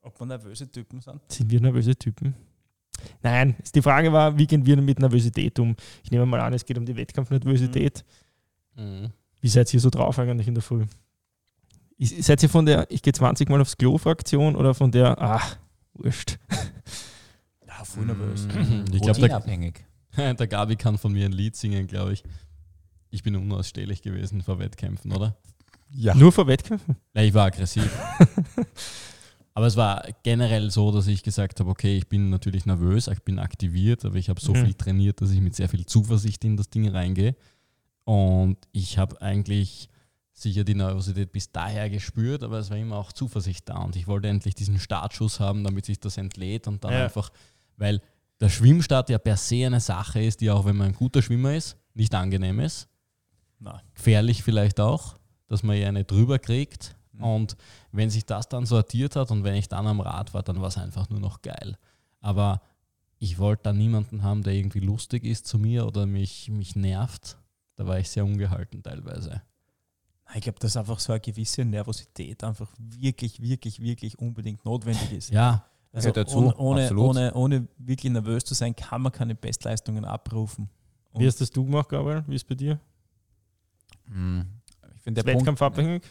Ob wir nervöse Typen sind. Sind wir nervöse Typen? Nein, die Frage war, wie gehen wir denn mit Nervosität um? Ich nehme mal an, es geht um die Wettkampfnervosität. Mhm. Wie seid ihr so drauf eigentlich in der Früh? seid ihr von der Ich gehe 20 Mal aufs Klo-Fraktion oder von der, ach, wurscht? Ja, voll nervös. Ich glaube, der, der Gabi kann von mir ein Lied singen, glaube ich. Ich bin unausstehlich gewesen vor Wettkämpfen, oder? Ja. Nur vor Wettkämpfen? Ja, ich war aggressiv. aber es war generell so, dass ich gesagt habe, okay, ich bin natürlich nervös, ich bin aktiviert, aber ich habe so mhm. viel trainiert, dass ich mit sehr viel Zuversicht in das Ding reingehe. Und ich habe eigentlich sicher die Nervosität bis daher gespürt, aber es war immer auch Zuversicht da und ich wollte endlich diesen Startschuss haben, damit sich das entlädt und dann ja. einfach, weil der Schwimmstart ja per se eine Sache ist, die auch, wenn man ein guter Schwimmer ist, nicht angenehm ist. Nein. Gefährlich vielleicht auch, dass man ja eine drüber kriegt. Mhm. Und wenn sich das dann sortiert hat und wenn ich dann am Rad war, dann war es einfach nur noch geil. Aber ich wollte da niemanden haben, der irgendwie lustig ist zu mir oder mich, mich nervt. Da war ich sehr ungehalten teilweise. Ich glaube, dass einfach so eine gewisse Nervosität einfach wirklich, wirklich, wirklich unbedingt notwendig ist. Ja, also dazu, ohne, ohne, ohne, wirklich nervös zu sein, kann man keine Bestleistungen abrufen. Und Wie hast das du gemacht, Gabriel? Wie ist es bei dir? Hm, ich finde der Wettkampfabhängig?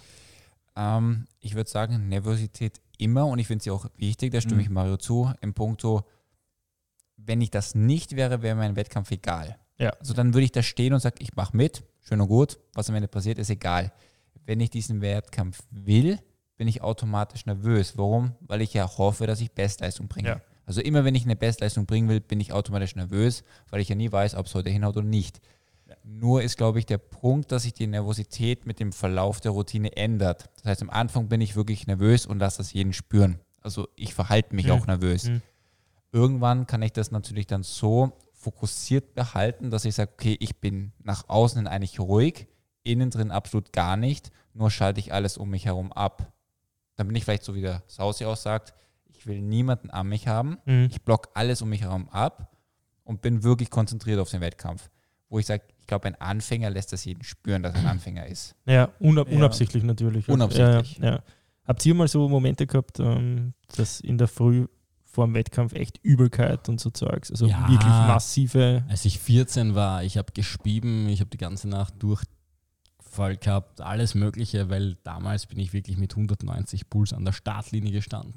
Ähm, ich würde sagen, Nervosität immer und ich finde sie auch wichtig, da stimme mhm. ich Mario zu, im Punkt so, wenn ich das nicht wäre, wäre mein Wettkampf egal. Ja. Also dann würde ich da stehen und sagen, ich mache mit, schön und gut, was am Ende passiert, ist egal. Wenn ich diesen Wettkampf will, bin ich automatisch nervös. Warum? Weil ich ja hoffe, dass ich Bestleistung bringe. Ja. Also immer wenn ich eine Bestleistung bringen will, bin ich automatisch nervös, weil ich ja nie weiß, ob es heute hinhaut oder nicht. Nur ist, glaube ich, der Punkt, dass sich die Nervosität mit dem Verlauf der Routine ändert. Das heißt, am Anfang bin ich wirklich nervös und lasse das jeden spüren. Also ich verhalte mich mhm. auch nervös. Mhm. Irgendwann kann ich das natürlich dann so fokussiert behalten, dass ich sage, okay, ich bin nach außen eigentlich ruhig, innen drin absolut gar nicht, nur schalte ich alles um mich herum ab. Dann bin ich vielleicht so wie der Sausi auch sagt, ich will niemanden an mich haben, mhm. ich block alles um mich herum ab und bin wirklich konzentriert auf den Wettkampf. Wo ich sage, ich glaube, ein Anfänger lässt das jeden spüren, dass er ein Anfänger ist. Ja, unab unabsichtlich ja. natürlich. Unabsichtlich. Ja, ja. Habt ihr mal so Momente gehabt, ähm, dass in der Früh vor dem Wettkampf echt Übelkeit und so Zeugs. Also ja, wirklich massive. Als ich 14 war, ich habe gespieben, ich habe die ganze Nacht durchfall gehabt, alles Mögliche, weil damals bin ich wirklich mit 190 Puls an der Startlinie gestanden.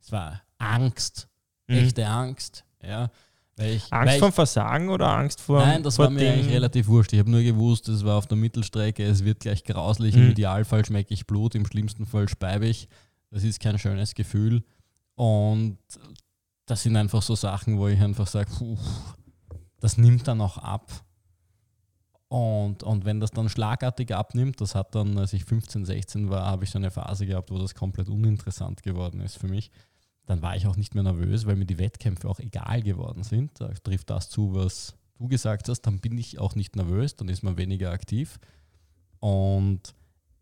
Es war Angst, mhm. echte Angst. Ja. Ich, Angst vor Versagen oder Angst vor. Nein, das vor war mir eigentlich relativ wurscht. Ich habe nur gewusst, es war auf der Mittelstrecke, es wird gleich grauslich. Mhm. Im Idealfall schmecke ich Blut, im schlimmsten Fall speibe ich. Das ist kein schönes Gefühl. Und das sind einfach so Sachen, wo ich einfach sage, das nimmt dann auch ab. Und, und wenn das dann schlagartig abnimmt, das hat dann, als ich 15, 16 war, habe ich so eine Phase gehabt, wo das komplett uninteressant geworden ist für mich. Dann war ich auch nicht mehr nervös, weil mir die Wettkämpfe auch egal geworden sind. Da trifft das zu, was du gesagt hast, dann bin ich auch nicht nervös, dann ist man weniger aktiv. Und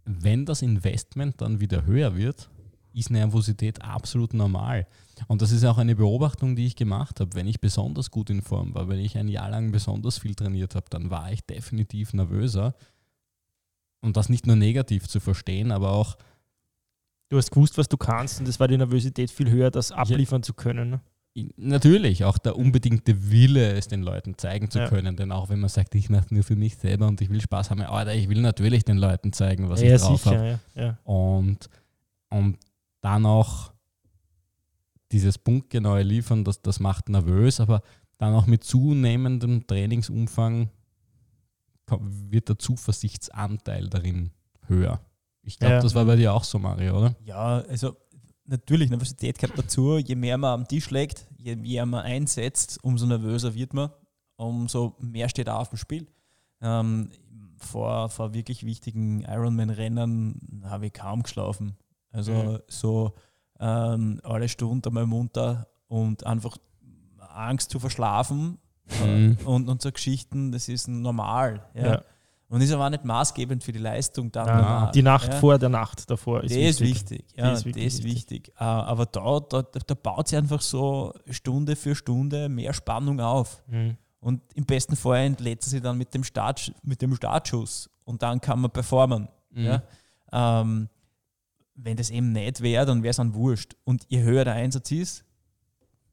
wenn das Investment dann wieder höher wird, ist Nervosität absolut normal. Und das ist auch eine Beobachtung, die ich gemacht habe. Wenn ich besonders gut in Form war, wenn ich ein Jahr lang besonders viel trainiert habe, dann war ich definitiv nervöser. Und das nicht nur negativ zu verstehen, aber auch. Du hast gewusst, was du kannst, und es war die Nervosität viel höher, das abliefern ja, zu können. Ne? Natürlich, auch der unbedingte Wille, es den Leuten zeigen zu ja. können. Denn auch wenn man sagt, ich mache nur für mich selber und ich will Spaß haben, Alter, ich will natürlich den Leuten zeigen, was ja, ich drauf habe. Und, und dann auch dieses punktgenaue Liefern, das, das macht nervös, aber dann auch mit zunehmendem Trainingsumfang wird der Zuversichtsanteil darin höher. Ich glaube, ja. das war bei dir auch so, Mario, oder? Ja, also natürlich, Nervosität gehört dazu. Je mehr man am Tisch legt, je mehr man einsetzt, umso nervöser wird man, umso mehr steht auch auf dem Spiel. Ähm, vor, vor wirklich wichtigen Ironman-Rennen habe ich kaum geschlafen. Also mhm. so ähm, alle Stunden einmal munter und einfach Angst zu verschlafen mhm. äh, und, und so Geschichten, das ist normal. Ja. ja. Und ist aber auch nicht maßgebend für die Leistung dann. Ja, die Nacht ja. vor der Nacht davor ist wichtig. Ist wichtig. Ja, ist, das ist wichtig. Uh, aber da, da, da baut sich einfach so Stunde für Stunde mehr Spannung auf. Mhm. Und im besten Fall entlädt sie dann mit dem, Start, mit dem Startschuss und dann kann man performen. Mhm. Ja? Ähm, wenn das eben nicht wäre, dann wäre es dann wurscht. Und je höher der Einsatz ist,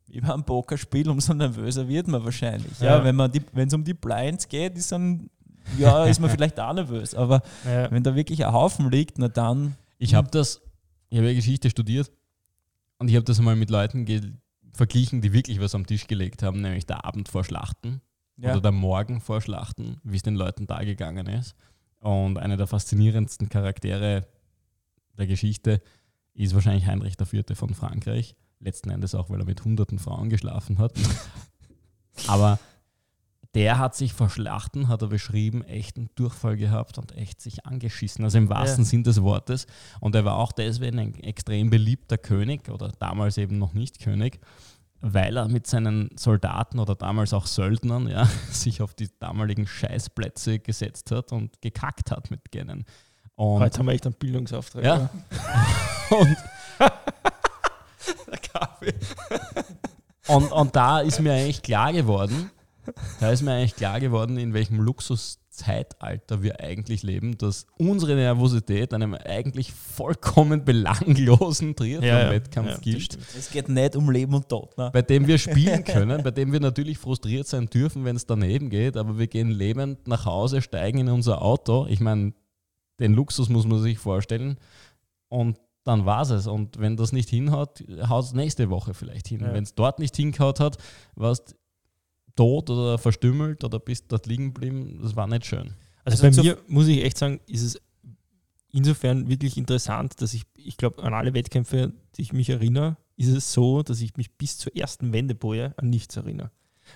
wie beim Pokerspiel, umso nervöser wird man wahrscheinlich. Ja, ja wenn es um die Blinds geht, ist dann, ja, ist man vielleicht auch nervös. Aber ja. wenn da wirklich ein Haufen liegt, na dann. Ich habe das, ich habe ja Geschichte studiert und ich habe das mal mit Leuten verglichen, die wirklich was am Tisch gelegt haben, nämlich der Abend vor Schlachten ja. oder der Morgen vor Schlachten, wie es den Leuten da gegangen ist. Und einer der faszinierendsten Charaktere der Geschichte ist wahrscheinlich Heinrich IV. von Frankreich. Letzten Endes auch, weil er mit hunderten Frauen geschlafen hat. Aber der hat sich vor Schlachten, hat er beschrieben, echten Durchfall gehabt und echt sich angeschissen. Also im wahrsten ja. Sinn des Wortes. Und er war auch deswegen ein extrem beliebter König oder damals eben noch nicht König, weil er mit seinen Soldaten oder damals auch Söldnern ja, sich auf die damaligen Scheißplätze gesetzt hat und gekackt hat mit denen. Und Heute haben wir echt einen Bildungsauftrag. Ja. und, und, und da ist mir eigentlich klar geworden, da ist mir eigentlich klar geworden, in welchem Luxuszeitalter wir eigentlich leben, dass unsere Nervosität einem eigentlich vollkommen belanglosen Triathlon-Wettkampf ja, ja. gilt. Es geht nicht um Leben und Tod. Ne? Bei dem wir spielen können, bei dem wir natürlich frustriert sein dürfen, wenn es daneben geht, aber wir gehen lebend nach Hause, steigen in unser Auto. Ich meine, den Luxus muss man sich vorstellen. Und dann war es. Und wenn das nicht hinhaut, haut es nächste Woche vielleicht hin. Ja. Wenn es dort nicht hingehaut hat, warst tot oder verstümmelt oder bist dort liegen geblieben. Das war nicht schön. Also, also bei mir muss ich echt sagen, ist es insofern wirklich interessant, dass ich, ich glaube, an alle Wettkämpfe, die ich mich erinnere, ist es so, dass ich mich bis zur ersten Wendeboje an nichts erinnere.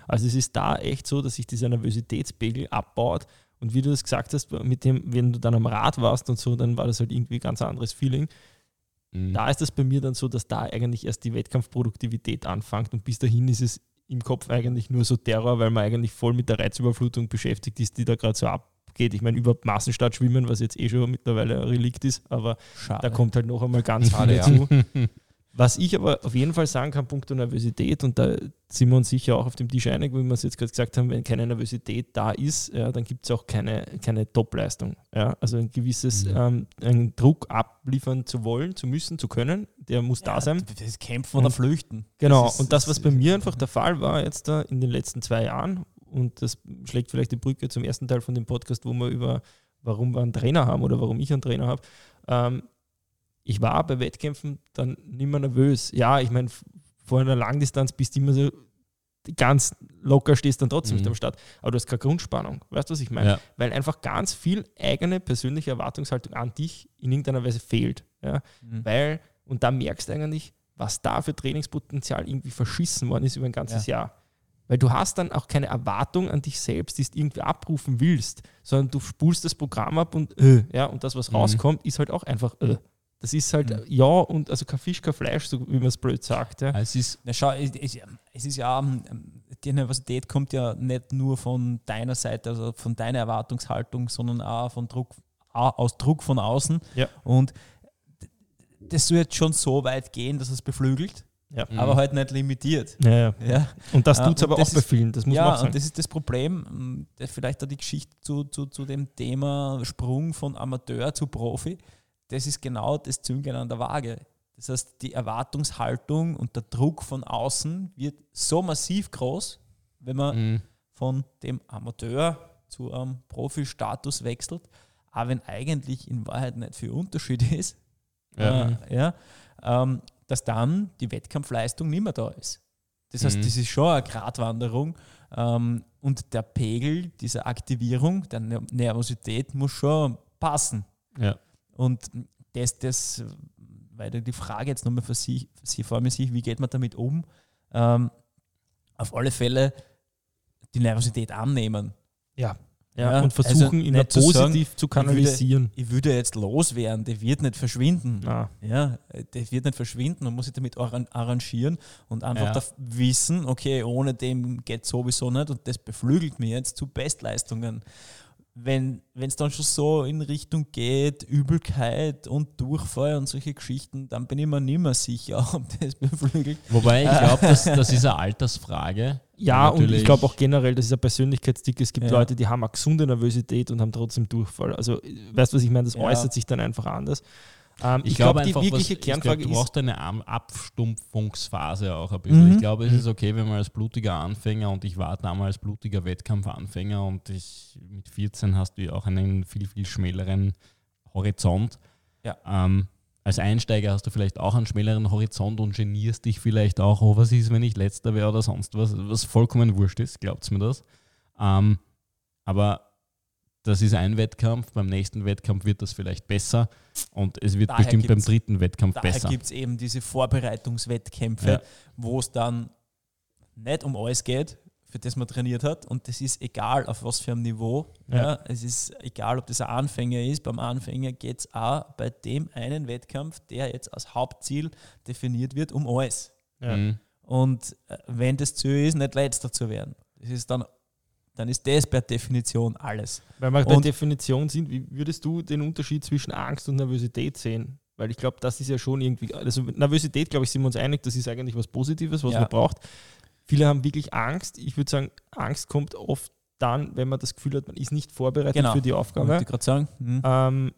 Also es ist da echt so, dass sich dieser Nervositätspegel abbaut und wie du das gesagt hast, mit dem, wenn du dann am Rad warst und so, dann war das halt irgendwie ein ganz anderes Feeling. Mhm. Da ist es bei mir dann so, dass da eigentlich erst die Wettkampfproduktivität anfängt und bis dahin ist es im Kopf eigentlich nur so Terror, weil man eigentlich voll mit der Reizüberflutung beschäftigt ist, die da gerade so abgeht. Ich meine, über Massenstart schwimmen, was jetzt eh schon mittlerweile ein Relikt ist, aber Schade. da kommt halt noch einmal ganz viel dazu. Was ich aber auf jeden Fall sagen kann, punkto Nervosität, und da sind wir uns sicher auch auf dem Tisch einig, wie wir es jetzt gerade gesagt haben, wenn keine Nervosität da ist, ja, dann gibt es auch keine, keine Top-Leistung. Ja, also ein gewisses ja. ähm, einen Druck abliefern zu wollen, zu müssen, zu können, der muss ja, da sein. Das Kämpfen oder Flüchten. Genau, ist, und das, was bei mir einfach der Fall war jetzt da in den letzten zwei Jahren, und das schlägt vielleicht die Brücke zum ersten Teil von dem Podcast, wo wir über warum wir einen Trainer haben oder warum ich einen Trainer habe. Ähm, ich war bei Wettkämpfen dann nicht mehr nervös. Ja, ich meine, vor einer Langdistanz bist du immer so ganz locker, stehst dann trotzdem mhm. nicht am Start. Aber du hast keine Grundspannung. Weißt du, was ich meine? Ja. Weil einfach ganz viel eigene persönliche Erwartungshaltung an dich in irgendeiner Weise fehlt. Ja? Mhm. Weil, und da merkst du eigentlich, was da für Trainingspotenzial irgendwie verschissen worden ist über ein ganzes ja. Jahr. Weil du hast dann auch keine Erwartung an dich selbst, die du irgendwie abrufen willst, sondern du spulst das Programm ab und äh, ja, und das, was mhm. rauskommt, ist halt auch einfach äh. Das ist halt, mhm. ja, und also kein Fisch, kein Fleisch, so wie man es blöd sagt. Ja. Es ist, na schau, es, es ist ja, ähm, die Universität kommt ja nicht nur von deiner Seite, also von deiner Erwartungshaltung, sondern auch von Druck, auch aus Druck von außen. Ja. Und das soll jetzt schon so weit gehen, dass es beflügelt. Ja. aber mhm. halt nicht limitiert. Ja, ja. ja. Und das tut es aber auch bei vielen, das muss ja, man auch sagen. und das ist das Problem, vielleicht auch die Geschichte zu, zu, zu dem Thema Sprung von Amateur zu Profi das ist genau das Züngeln an der Waage. Das heißt, die Erwartungshaltung und der Druck von außen wird so massiv groß, wenn man mhm. von dem Amateur zu einem Profi-Status wechselt, aber wenn eigentlich in Wahrheit nicht viel Unterschied ist, ja. Äh, ja ähm, dass dann die Wettkampfleistung nicht mehr da ist. Das heißt, mhm. das ist schon eine Gratwanderung ähm, und der Pegel dieser Aktivierung, der Nervosität muss schon passen. Ja. Und das, das, weil die Frage jetzt nochmal für sich, für sie vor mir sich, wie geht man damit um? Ähm, auf alle Fälle die Nervosität annehmen. Ja. Ja, und versuchen, also ihn positiv zu, sagen, zu kanalisieren. Ich würde, ich würde, jetzt loswerden, der wird nicht verschwinden. Ah. Ja, der wird nicht verschwinden, man muss sich damit arrangieren und einfach ja. wissen, okay, ohne dem geht sowieso nicht und das beflügelt mich jetzt zu Bestleistungen wenn es dann schon so in Richtung geht, Übelkeit und Durchfall und solche Geschichten, dann bin ich mir nicht mehr sicher, ob das beflügelt. Wobei ich glaube, das, das ist eine Altersfrage. Ja, und ich glaube auch generell, das ist ein Persönlichkeitstick. Es gibt ja. Leute, die haben eine gesunde Nervosität und haben trotzdem Durchfall. Also, weißt du, was ich meine? Das ja. äußert sich dann einfach anders. Ähm, ich, ich glaube, glaub, die wirkliche was, Kernfrage glaub, du brauchst eine Abstumpfungsphase auch ein bisschen. Mhm. Ich glaube, es mhm. ist okay, wenn man als blutiger Anfänger und ich war damals blutiger Wettkampfanfänger und ich, mit 14 hast du ja auch einen viel, viel schmäleren Horizont. Ja. Ähm, als Einsteiger hast du vielleicht auch einen schmäleren Horizont und genierst dich vielleicht auch, oh, was ist, wenn ich letzter wäre oder sonst was, was vollkommen wurscht ist, glaubt mir das. Ähm, aber das ist ein Wettkampf, beim nächsten Wettkampf wird das vielleicht besser und es wird daher bestimmt beim dritten Wettkampf daher besser. Daher gibt es eben diese Vorbereitungswettkämpfe, ja. wo es dann nicht um alles geht, für das man trainiert hat. Und das ist egal, auf was für einem Niveau. Ja. ja es ist egal, ob das ein Anfänger ist. Beim Anfänger geht es auch bei dem einen Wettkampf, der jetzt als Hauptziel definiert wird, um alles. Ja. Mhm. Und äh, wenn das Ziel ist, nicht letzter zu werden. Das ist dann dann ist das per Definition alles. Weil wir bei Definition sind, wie würdest du den Unterschied zwischen Angst und Nervosität sehen? Weil ich glaube, das ist ja schon irgendwie, also Nervosität, glaube ich, sind wir uns einig, das ist eigentlich was Positives, was ja. man braucht. Viele haben wirklich Angst. Ich würde sagen, Angst kommt oft dann, wenn man das Gefühl hat, man ist nicht vorbereitet genau. für die Aufgabe. Ich gerade sagen. Mhm. Ähm,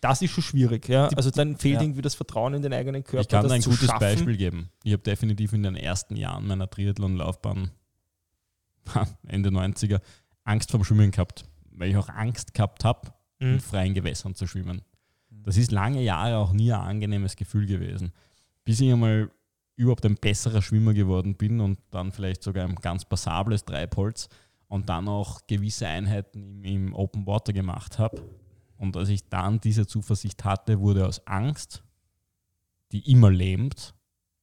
das ist schon schwierig. Ja? Also dann fehlt ja. irgendwie das Vertrauen in den eigenen Körper. Ich kann ein gutes schaffen. Beispiel geben. Ich habe definitiv in den ersten Jahren meiner Triathlon-Laufbahn, Ende 90er, Angst vorm Schwimmen gehabt, weil ich auch Angst gehabt habe, mhm. in freien Gewässern zu schwimmen. Das ist lange Jahre auch nie ein angenehmes Gefühl gewesen. Bis ich einmal überhaupt ein besserer Schwimmer geworden bin und dann vielleicht sogar ein ganz passables Treibholz und dann auch gewisse Einheiten im, im Open Water gemacht habe. Und als ich dann diese Zuversicht hatte, wurde aus Angst, die immer lähmt,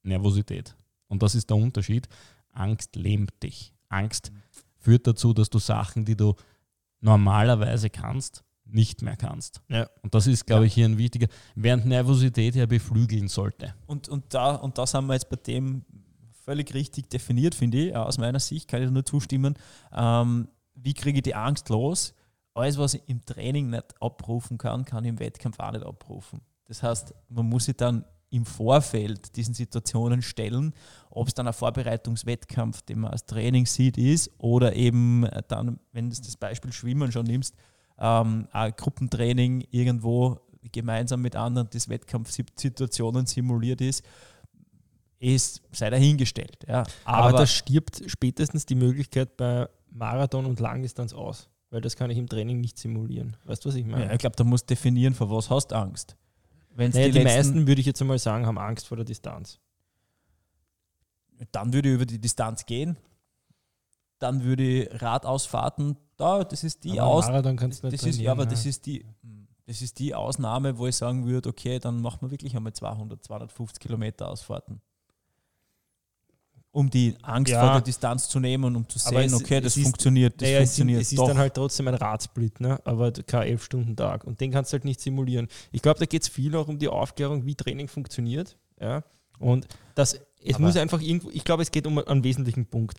Nervosität. Und das ist der Unterschied. Angst lähmt dich. Angst führt dazu, dass du Sachen, die du normalerweise kannst, nicht mehr kannst. Ja. Und das ist, glaube ich, hier ein wichtiger, während Nervosität ja beflügeln sollte. Und, und, da, und das haben wir jetzt bei dem völlig richtig definiert, finde ich. Aus meiner Sicht kann ich nur zustimmen. Ähm, wie kriege ich die Angst los? Alles, was ich im Training nicht abrufen kann, kann ich im Wettkampf auch nicht abrufen. Das heißt, man muss sich dann im Vorfeld diesen Situationen stellen, ob es dann ein Vorbereitungswettkampf, den man als Training sieht, ist, oder eben dann, wenn du das Beispiel Schwimmen schon nimmst, ähm, ein Gruppentraining irgendwo gemeinsam mit anderen das Wettkampfsituationen simuliert ist, ist sei dahingestellt. Ja. Aber, Aber das stirbt spätestens die Möglichkeit bei Marathon und Langdistanz aus, weil das kann ich im Training nicht simulieren. Weißt du, was ich meine? Ja, ich glaube, da musst du definieren, vor was hast du Angst. Wenn's naja, die, die meisten, würde ich jetzt einmal sagen, haben Angst vor der Distanz. Dann würde ich über die Distanz gehen. Dann würde ich Radausfahrten da, das ist die Ausnahme. Das ist, ja, aber das ist die, das ist die Ausnahme, wo ich sagen würde, okay, dann machen wir wirklich einmal 200, 250 Kilometer Ausfahrten. Um die Angst ja. vor der Distanz zu nehmen und um zu sehen, es, okay, das funktioniert. Das ja, funktioniert es, ist, es ist dann halt trotzdem ein Radsplit, ne? aber kein 11-Stunden-Tag. Und den kannst du halt nicht simulieren. Ich glaube, da geht es viel auch um die Aufklärung, wie Training funktioniert. Ja? Und das, es aber muss einfach irgendwo, ich glaube, es geht um einen wesentlichen Punkt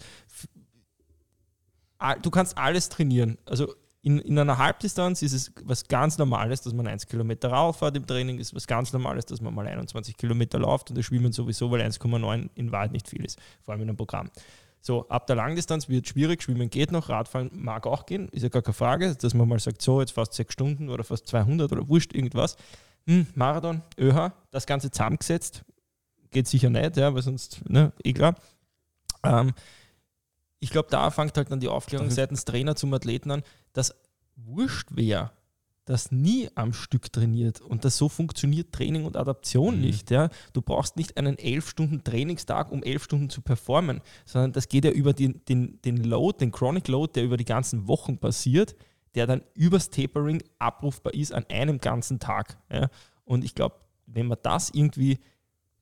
du kannst alles trainieren. Also in, in einer Halbdistanz ist es was ganz Normales, dass man 1 Kilometer rauffahrt im Training, ist was ganz Normales, dass man mal 21 Kilometer läuft und das Schwimmen sowieso, weil 1,9 in Wahrheit nicht viel ist, vor allem in einem Programm. So, ab der Langdistanz wird es schwierig, Schwimmen geht noch, Radfahren mag auch gehen, ist ja gar keine Frage, dass man mal sagt, so, jetzt fast sechs Stunden oder fast 200 oder wurscht, irgendwas. Hm, Marathon, ÖH, das Ganze zusammengesetzt, geht sicher nicht, ja, weil sonst, ne, eh klar. Ähm, ich glaube, da fängt halt dann die Aufklärung seitens Trainer zum Athleten an, dass wurscht wer das nie am Stück trainiert und das so funktioniert Training und Adaption mhm. nicht. Ja. Du brauchst nicht einen elf Stunden Trainingstag, um elf Stunden zu performen, sondern das geht ja über den, den, den Load, den Chronic Load, der über die ganzen Wochen passiert, der dann übers Tapering abrufbar ist an einem ganzen Tag. Ja. Und ich glaube, wenn man das irgendwie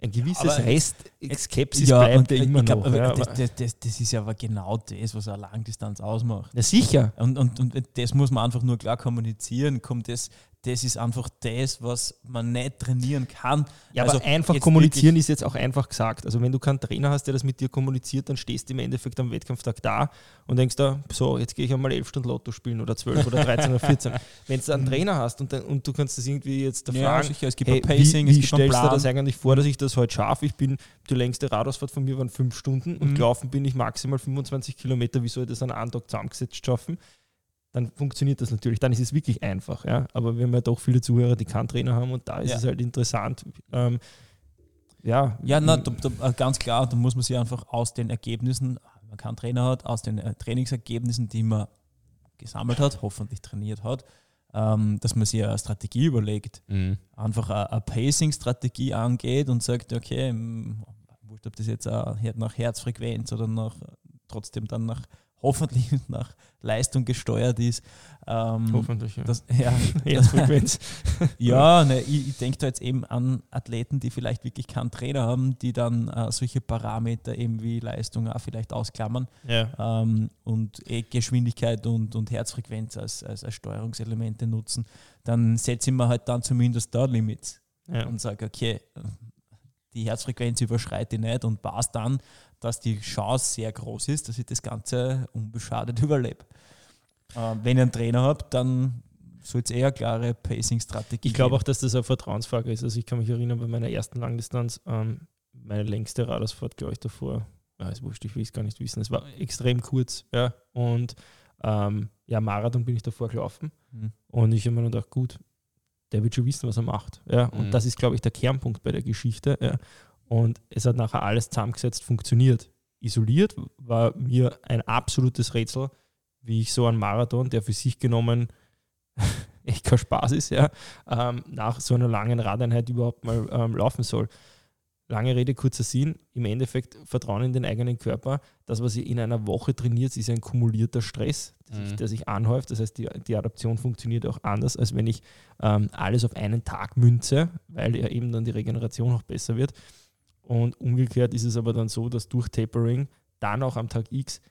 ein gewisses aber Rest Skepsis ja, bleibt ja immer glaub, noch. Ja, das, das, das, das, ist ja aber genau das, was eine Langdistanz ausmacht. Ja, sicher. Und, und, und das muss man einfach nur klar kommunizieren. Kommt das, das ist einfach das, was man nicht trainieren kann. Ja, also aber einfach kommunizieren ist jetzt auch einfach gesagt. Also wenn du keinen Trainer hast, der das mit dir kommuniziert, dann stehst du im Endeffekt am Wettkampftag da und denkst da, so, jetzt gehe ich einmal elf Stunden Lotto spielen oder zwölf oder 13 oder 14. Wenn du einen Trainer hast und, dann, und du kannst das irgendwie jetzt da ja, fragen, es gibt hey, Pacing, wie, wie stellst du das eigentlich vor, dass ich das heute schaffe? Ich bin, die längste Radausfahrt von mir waren fünf Stunden und mhm. gelaufen bin ich maximal 25 Kilometer. Wie soll ich das an einem Tag zusammengesetzt schaffen? Dann funktioniert das natürlich. Dann ist es wirklich einfach. Ja? Aber wir haben ja doch viele Zuhörer, die keinen Trainer haben und da ist ja. es halt interessant. Ähm, ja, ja na, da, da, äh, ganz klar, da muss man sich einfach aus den Ergebnissen, wenn man keinen Trainer hat, aus den äh, Trainingsergebnissen, die man gesammelt hat, hoffentlich trainiert hat, ähm, dass man sich eine Strategie überlegt. Mhm. Einfach eine, eine Pacing-Strategie angeht und sagt, okay, wurscht, ob das jetzt nach Herzfrequenz oder nach trotzdem dann nach hoffentlich nach Leistung gesteuert ist. Ähm, hoffentlich, ja. Das, ja, Herzfrequenz. ja, ne, ich, ich denke da jetzt eben an Athleten, die vielleicht wirklich keinen Trainer haben, die dann äh, solche Parameter eben wie Leistung auch vielleicht ausklammern ja. ähm, und eh Geschwindigkeit und, und Herzfrequenz als, als, als Steuerungselemente nutzen. Dann setze ich mir halt dann zumindest da Limits ja. und sage, okay, die Herzfrequenz überschreite ich nicht und passt dann, dass die Chance sehr groß ist, dass ich das Ganze unbeschadet überlebe. Äh, wenn ich einen Trainer habe, dann soll es eher klare Pacing-Strategie Ich glaube auch, dass das eine Vertrauensfrage ist. Also ich kann mich erinnern, bei meiner ersten Langdistanz, ähm, meine längste Radarsfahrt, glaube ich, davor, ja, ist wurscht, ich will es gar nicht wissen, es war extrem kurz, ja, und ähm, ja, Marathon bin ich davor gelaufen mhm. und ich habe mir gedacht, gut, der wird schon wissen, was er macht, ja, und mhm. das ist, glaube ich, der Kernpunkt bei der Geschichte, ja, und es hat nachher alles zusammengesetzt funktioniert. Isoliert war mir ein absolutes Rätsel, wie ich so einen Marathon, der für sich genommen echt kein Spaß ist, ja, ähm, nach so einer langen Radeinheit überhaupt mal ähm, laufen soll. Lange Rede, kurzer Sinn. Im Endeffekt Vertrauen in den eigenen Körper. Das, was ihr in einer Woche trainiert, ist ein kumulierter Stress, der, mhm. sich, der sich anhäuft. Das heißt, die, die, Adaption funktioniert auch anders, als wenn ich ähm, alles auf einen Tag münze, weil ja eben dann die Regeneration auch besser wird. Und umgekehrt ist es aber dann so, dass durch Tapering dann auch am Tag X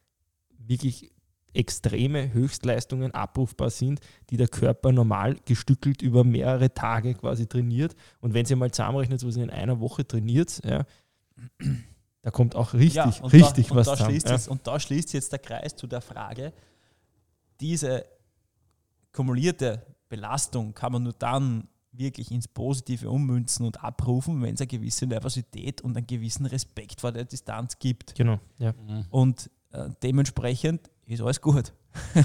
wirklich extreme Höchstleistungen abrufbar sind, die der Körper normal gestückelt über mehrere Tage quasi trainiert. Und wenn Sie mal zusammenrechnet, was Sie in einer Woche trainiert, ja, da kommt auch richtig, ja, richtig da, was da zusammen. Jetzt, und da schließt jetzt der Kreis zu der Frage, diese kumulierte Belastung kann man nur dann wirklich ins Positive ummünzen und abrufen, wenn es eine gewisse Nervosität und einen gewissen Respekt vor der Distanz gibt. Genau. Ja. Mhm. Und äh, dementsprechend ist alles gut.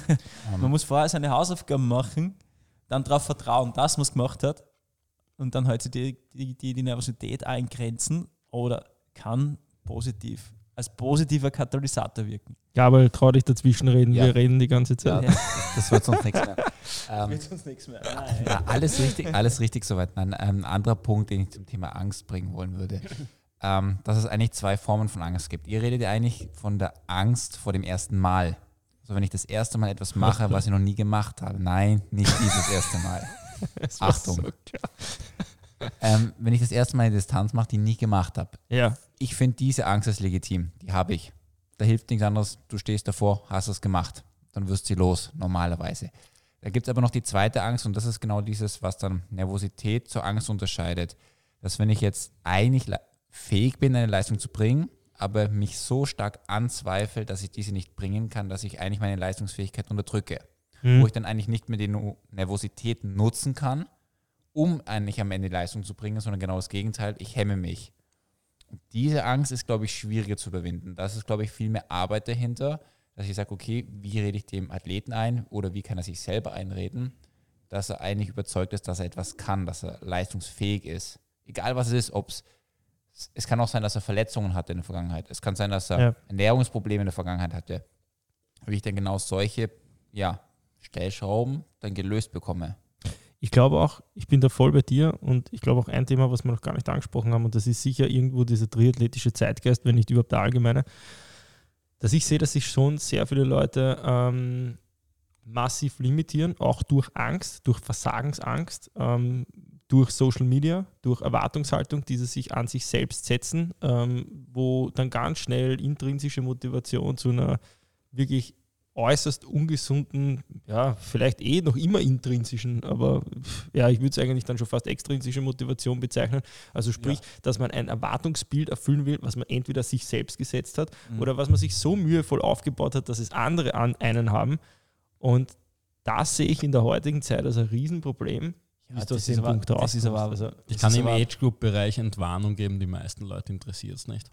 man muss vorher seine Hausaufgaben machen, dann darauf vertrauen, dass man es gemacht hat und dann halt die, die, die, die Nervosität eingrenzen oder kann positiv als positiver Katalysator wirken. Gabel, trau dich dazwischen reden, ja. wir reden die ganze Zeit. Ja, das wird sonst nichts mehr. Ähm, wird sonst nichts mehr. Nein. Ja, alles richtig, alles richtig soweit. Ein ähm, anderer Punkt, den ich zum Thema Angst bringen wollen würde, ähm, dass es eigentlich zwei Formen von Angst gibt. Ihr redet ja eigentlich von der Angst vor dem ersten Mal. Also wenn ich das erste Mal etwas mache, was ich noch nie gemacht habe. Nein, nicht dieses erste Mal. Achtung. So ähm, wenn ich das erste Mal eine Distanz mache, die ich nie gemacht habe. Ja. Ich finde diese Angst ist legitim. Die habe ich. Da hilft nichts anderes. Du stehst davor, hast es gemacht. Dann wirst du los, normalerweise. Da gibt es aber noch die zweite Angst und das ist genau dieses, was dann Nervosität zur Angst unterscheidet. Dass wenn ich jetzt eigentlich fähig bin, eine Leistung zu bringen, aber mich so stark anzweifelt, dass ich diese nicht bringen kann, dass ich eigentlich meine Leistungsfähigkeit unterdrücke. Mhm. Wo ich dann eigentlich nicht mehr die Nervosität nutzen kann, um eigentlich am Ende Leistung zu bringen, sondern genau das Gegenteil, ich hemme mich. Diese Angst ist, glaube ich, schwieriger zu überwinden. Das ist, glaube ich, viel mehr Arbeit dahinter, dass ich sage, okay, wie rede ich dem Athleten ein oder wie kann er sich selber einreden, dass er eigentlich überzeugt ist, dass er etwas kann, dass er leistungsfähig ist. Egal was es ist, ob es es kann auch sein, dass er Verletzungen hatte in der Vergangenheit. Es kann sein, dass er ja. Ernährungsprobleme in der Vergangenheit hatte. Wie ich dann genau solche ja, Stellschrauben dann gelöst bekomme ich glaube auch, ich bin da voll bei dir und ich glaube auch ein Thema, was wir noch gar nicht angesprochen haben, und das ist sicher irgendwo dieser triathletische Zeitgeist, wenn nicht überhaupt der allgemeine, dass ich sehe, dass sich schon sehr viele Leute ähm, massiv limitieren, auch durch Angst, durch Versagensangst, ähm, durch Social Media, durch Erwartungshaltung, die sie sich an sich selbst setzen, ähm, wo dann ganz schnell intrinsische Motivation zu einer wirklich äußerst ungesunden, ja, vielleicht eh noch immer intrinsischen, aber ja, ich würde es eigentlich dann schon fast extrinsische Motivation bezeichnen. Also sprich, ja. dass man ein Erwartungsbild erfüllen will, was man entweder sich selbst gesetzt hat mhm. oder was man sich so mühevoll aufgebaut hat, dass es andere an einen haben. Und das sehe ich in der heutigen Zeit als ein Riesenproblem. Ja, das, ist aber, das ist aber, also, ich kann im Age-Group-Bereich Entwarnung geben, die meisten Leute interessiert es nicht.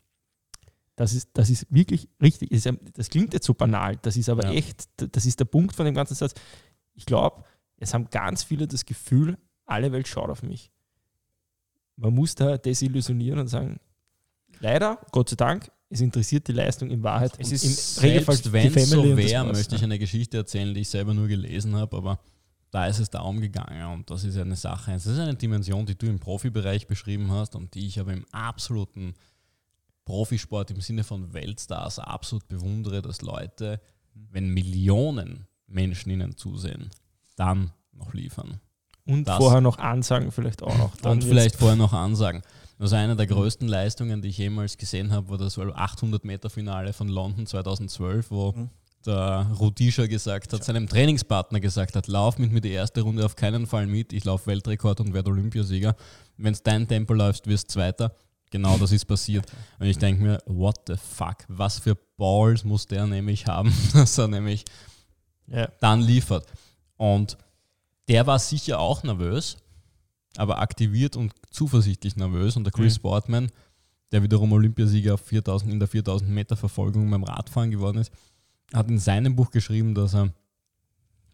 Das ist, das ist wirklich richtig. Das klingt jetzt so banal, das ist aber ja. echt, das ist der Punkt von dem ganzen Satz. Ich glaube, es haben ganz viele das Gefühl, alle Welt schaut auf mich. Man muss da desillusionieren und sagen, leider, Gott sei Dank, es interessiert die Leistung in Wahrheit. Es ist im Regelfall, wenn es so wäre, möchte ich eine Geschichte erzählen, die ich selber nur gelesen habe, aber da ist es darum gegangen und das ist eine Sache, es ist eine Dimension, die du im Profibereich beschrieben hast und die ich aber im absoluten Profisport im Sinne von Weltstars absolut bewundere, dass Leute, wenn Millionen Menschen ihnen zusehen, dann noch liefern. Und das vorher noch ansagen, vielleicht auch noch. und vielleicht vorher noch ansagen. Also eine der größten Leistungen, die ich jemals gesehen habe, war das 800 Meter Finale von London 2012, wo mhm. der Rudisha gesagt hat, seinem Trainingspartner gesagt hat, lauf mit mir die erste Runde auf keinen Fall mit, ich laufe Weltrekord und werde Olympiasieger. Wenn es dein Tempo läufst, wirst du Zweiter. Genau das ist passiert. Und ich denke mir, what the fuck, was für Balls muss der nämlich haben, dass er nämlich ja. dann liefert. Und der war sicher auch nervös, aber aktiviert und zuversichtlich nervös. Und der Chris mhm. Sportman, der wiederum Olympiasieger auf 4000, in der 4000 Meter Verfolgung beim Radfahren geworden ist, hat in seinem Buch geschrieben, dass er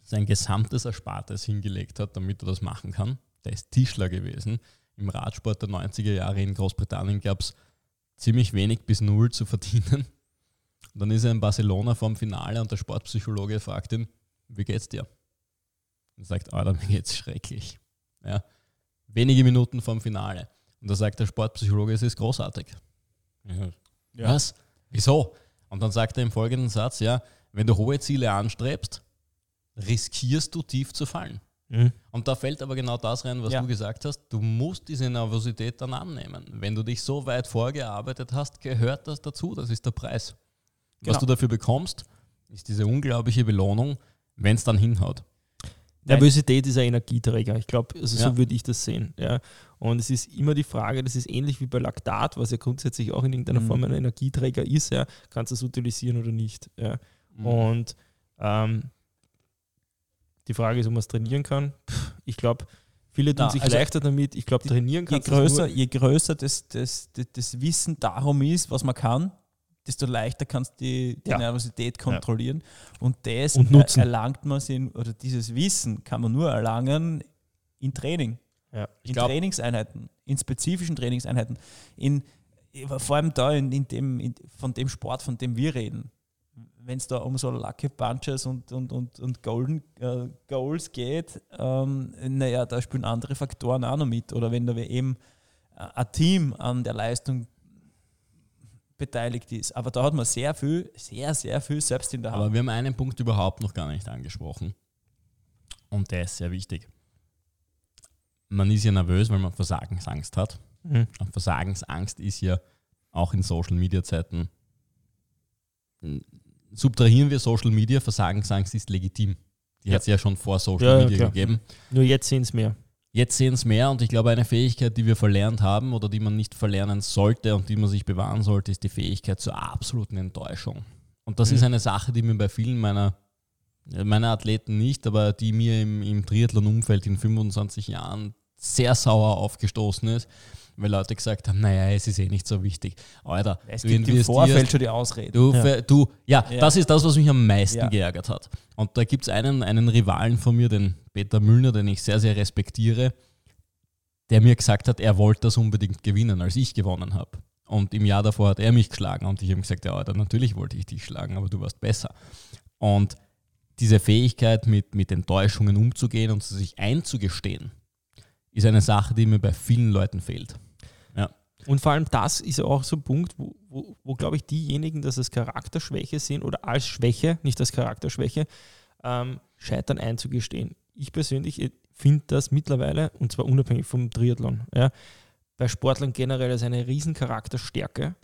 sein gesamtes Erspartes hingelegt hat, damit er das machen kann. Der ist Tischler gewesen. Im Radsport der 90er Jahre in Großbritannien gab es ziemlich wenig bis null zu verdienen. Und dann ist er in Barcelona vorm Finale und der Sportpsychologe fragt ihn, wie geht's dir? Und sagt, Alter, mir geht's schrecklich. Ja. Wenige Minuten vorm Finale. Und da sagt der Sportpsychologe, es ist großartig. Ja. Was? Wieso? Und dann sagt er im folgenden Satz, ja, wenn du hohe Ziele anstrebst, riskierst du tief zu fallen. Mhm. Und da fällt aber genau das rein, was ja. du gesagt hast. Du musst diese Nervosität dann annehmen. Wenn du dich so weit vorgearbeitet hast, gehört das dazu. Das ist der Preis. Genau. Was du dafür bekommst, ist diese unglaubliche Belohnung, wenn es dann hinhaut. Nervosität ist ein Energieträger. Ich glaube, also ja. so würde ich das sehen. Ja. Und es ist immer die Frage, das ist ähnlich wie bei Laktat, was ja grundsätzlich auch in irgendeiner mhm. Form ein Energieträger ist. Ja. Kannst du es utilisieren oder nicht? Ja. Mhm. Und ähm, die Frage ist, ob man es trainieren kann. ich glaube, viele tun Na, sich also leichter damit. Ich glaube, trainieren kann je größer, je größer das, das, das, das Wissen darum ist, was man kann, desto leichter kannst du die, die ja. Nervosität kontrollieren. Ja. Und das und erlangt man sich, oder dieses Wissen kann man nur erlangen in Training. Ja. in glaub, Trainingseinheiten, in spezifischen Trainingseinheiten. In, vor allem da in, in dem, in, von dem Sport, von dem wir reden. Wenn es da um so Lucky Punches und, und, und, und Golden äh, Goals geht, ähm, naja, da spielen andere Faktoren auch noch mit. Oder wenn da eben äh, ein Team an der Leistung beteiligt ist. Aber da hat man sehr viel, sehr, sehr viel selbst in der Hand. Aber wir haben einen Punkt überhaupt noch gar nicht angesprochen. Und der ist sehr wichtig. Man ist ja nervös, weil man Versagensangst hat. Mhm. Und Versagensangst ist ja auch in Social Media Zeiten. Subtrahieren wir Social Media, Versagensangst ist legitim. Die ja. hat es ja schon vor Social ja, Media klar. gegeben. Nur jetzt sehen es mehr. Jetzt sehen es mehr und ich glaube, eine Fähigkeit, die wir verlernt haben oder die man nicht verlernen sollte und die man sich bewahren sollte, ist die Fähigkeit zur absoluten Enttäuschung. Und das mhm. ist eine Sache, die mir bei vielen meiner, meiner Athleten nicht, aber die mir im, im Triathlon-Umfeld in 25 Jahren sehr sauer aufgestoßen ist, weil Leute gesagt haben, naja, es ist eh nicht so wichtig. Alter, es gibt im Vorfeld schon die Ausrede. Du, ja. du ja, ja, das ist das, was mich am meisten ja. geärgert hat. Und da gibt es einen, einen Rivalen von mir, den Peter Müllner, den ich sehr, sehr respektiere, der mir gesagt hat, er wollte das unbedingt gewinnen, als ich gewonnen habe. Und im Jahr davor hat er mich geschlagen und ich habe gesagt, ja, Alter, natürlich wollte ich dich schlagen, aber du warst besser. Und diese Fähigkeit, mit, mit Enttäuschungen umzugehen und sich einzugestehen, ist eine Sache, die mir bei vielen Leuten fehlt. Und vor allem das ist auch so ein Punkt, wo, wo, wo glaube ich, diejenigen das als Charakterschwäche sehen oder als Schwäche, nicht als Charakterschwäche, ähm, Scheitern einzugestehen. Ich persönlich finde das mittlerweile, und zwar unabhängig vom Triathlon, ja, bei Sportlern generell als eine riesen Charakterstärke,